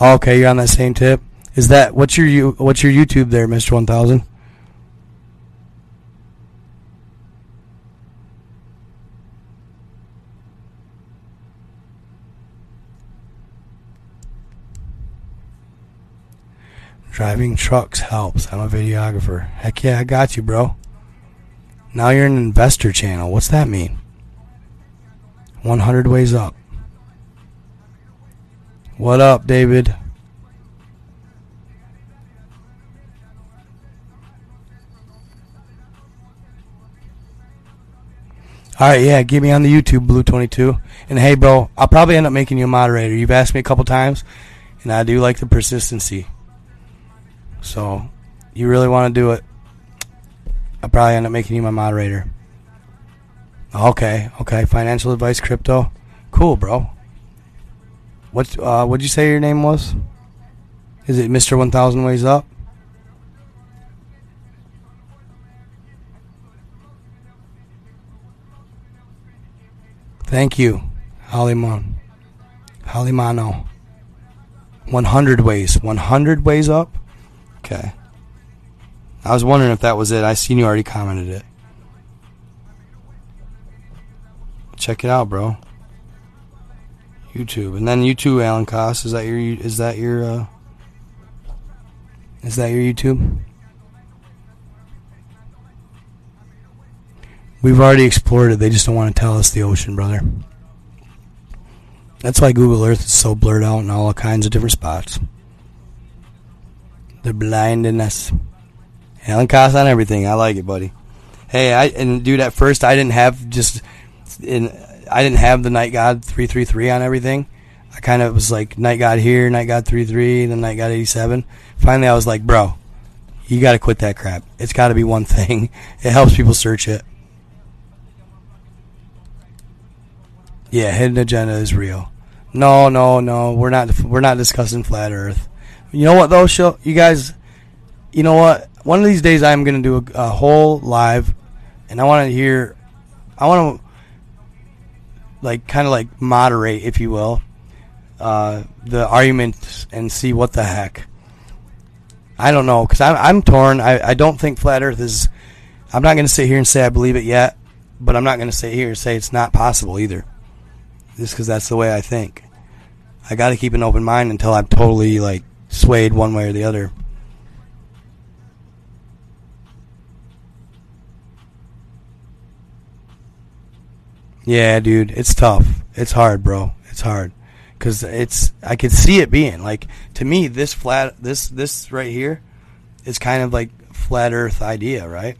Speaker 1: Oh, okay, you're on that same tip. Is that what's your what's your YouTube there, Mister One Thousand? Driving trucks helps. I'm a videographer. Heck yeah, I got you, bro. Now you're an investor channel. What's that mean? 100 ways up. What up, David? All right, yeah, get me on the YouTube, Blue22. And hey, bro, I'll probably end up making you a moderator. You've asked me a couple times, and I do like the persistency. So, you really want to do it? I'll probably end up making you my moderator. Okay, okay. Financial advice, crypto. Cool, bro. What uh, what'd you say your name was? Is it Mr. 1000 Ways Up? Thank you, Halimon. Halimano. 100 ways. 100 ways up? Okay. I was wondering if that was it. I seen you already commented it. Check it out, bro. YouTube, and then you too, Alan Koss. Is that your? Is that your? Uh, is that your YouTube? We've already explored it. They just don't want to tell us the ocean, brother. That's why Google Earth is so blurred out in all kinds of different spots. They're blinding us. Alan Koss on everything. I like it, buddy. Hey, I and dude, at first I didn't have just in I didn't have the Night God three three three on everything. I kind of was like Night God here, Night God three three, then Night God eighty seven. Finally, I was like, bro, you got to quit that crap. It's got to be one *laughs* thing. It helps people search it. Yeah, hidden agenda is real. No, no, no. We're not. We're not discussing flat Earth. You know what though, show you guys. You know what? One of these days, I'm gonna do a, a whole live, and I want to hear. I want to like kind of like moderate, if you will, uh, the arguments and see what the heck. I don't know because I'm I'm torn. I I don't think flat Earth is. I'm not gonna sit here and say I believe it yet, but I'm not gonna sit here and say it's not possible either. Just because that's the way I think. I got to keep an open mind until I'm totally like swayed one way or the other. Yeah, dude, it's tough. It's hard, bro. It's hard because it's I could see it being like to me this flat this this right here is kind of like flat Earth idea, right?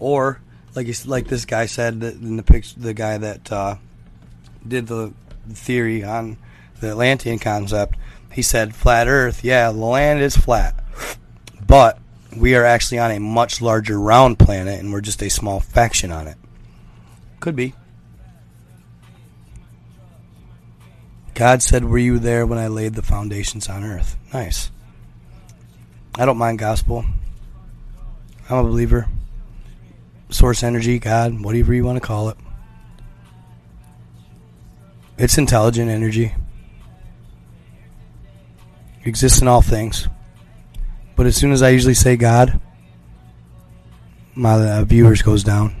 Speaker 1: Or like like this guy said in the picture, the guy that uh, did the theory on the Atlantean concept, he said flat Earth. Yeah, the land is flat, but we are actually on a much larger round planet, and we're just a small faction on it. Could be. God said, Were you there when I laid the foundations on earth? Nice. I don't mind gospel. I'm a believer source energy, God, whatever you want to call it. It's intelligent energy. It exists in all things. But as soon as I usually say God, my uh, viewers goes down.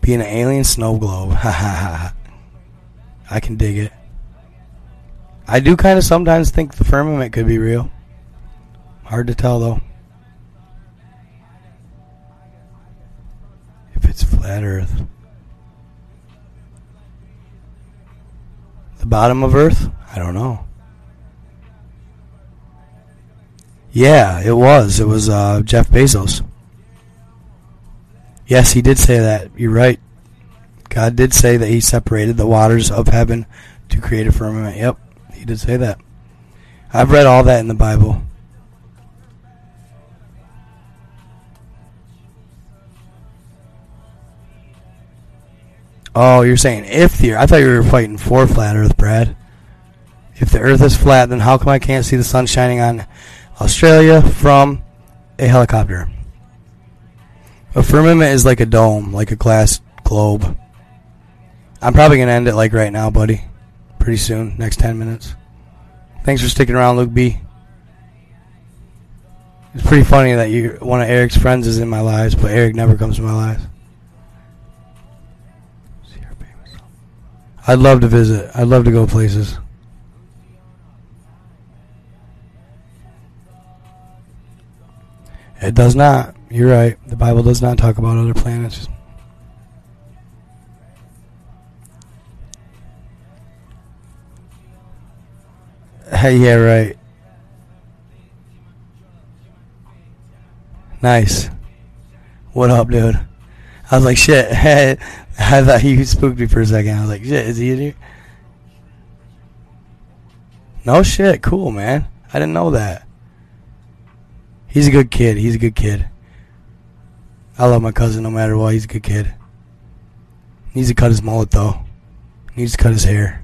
Speaker 1: Being an alien snow globe. *laughs* Ha ha ha. I can dig it. I do kind of sometimes think the firmament could be real. Hard to tell though. If it's flat Earth. The bottom of Earth? I don't know. Yeah, it was. It was uh, Jeff Bezos. Yes, he did say that. You're right. God did say that he separated the waters of heaven to create a firmament. Yep, he did say that. I've read all that in the Bible. Oh, you're saying if the Earth? I thought you were fighting for flat Earth, Brad. If the Earth is flat, then how come I can't see the sun shining on Australia from a helicopter? A firmament is like a dome, like a glass globe. I'm probably gonna end it like right now, buddy. Pretty soon, next ten minutes. Thanks for sticking around, Luke B. It's pretty funny that you one of Eric's friends is in my lives, but Eric never comes to my lives. I'd love to visit. I'd love to go places. It does not. You're right. The Bible does not talk about other planets. Hey, yeah, right. Nice. What up, dude? I was like, shit. *laughs* I thought he spooked me for a second. I was like, shit, is he in here? No shit. Cool, man. I didn't know that. He's a good kid. He's a good kid. I love my cousin no matter what. He's a good kid. He needs to cut his mullet, though. He needs to cut his hair.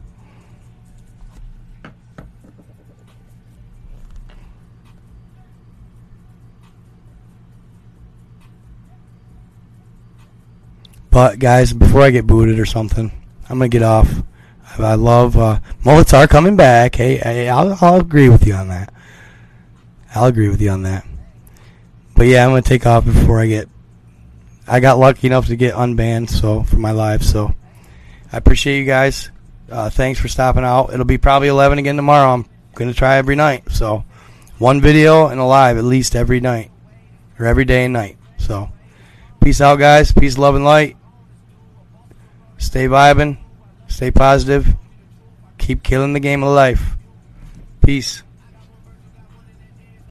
Speaker 1: But guys, before I get booted or something, I'm gonna get off. I love uh, mullets are coming back. Hey, hey I'll, I'll agree with you on that. I'll agree with you on that. But yeah, I'm gonna take off before I get. I got lucky enough to get unbanned, so for my live. So I appreciate you guys. Uh, thanks for stopping out. It'll be probably 11 again tomorrow. I'm gonna try every night. So one video and a live at least every night or every day and night. So peace out, guys. Peace, love, and light. Stay vibing. Stay positive. Keep killing the game of life. Peace.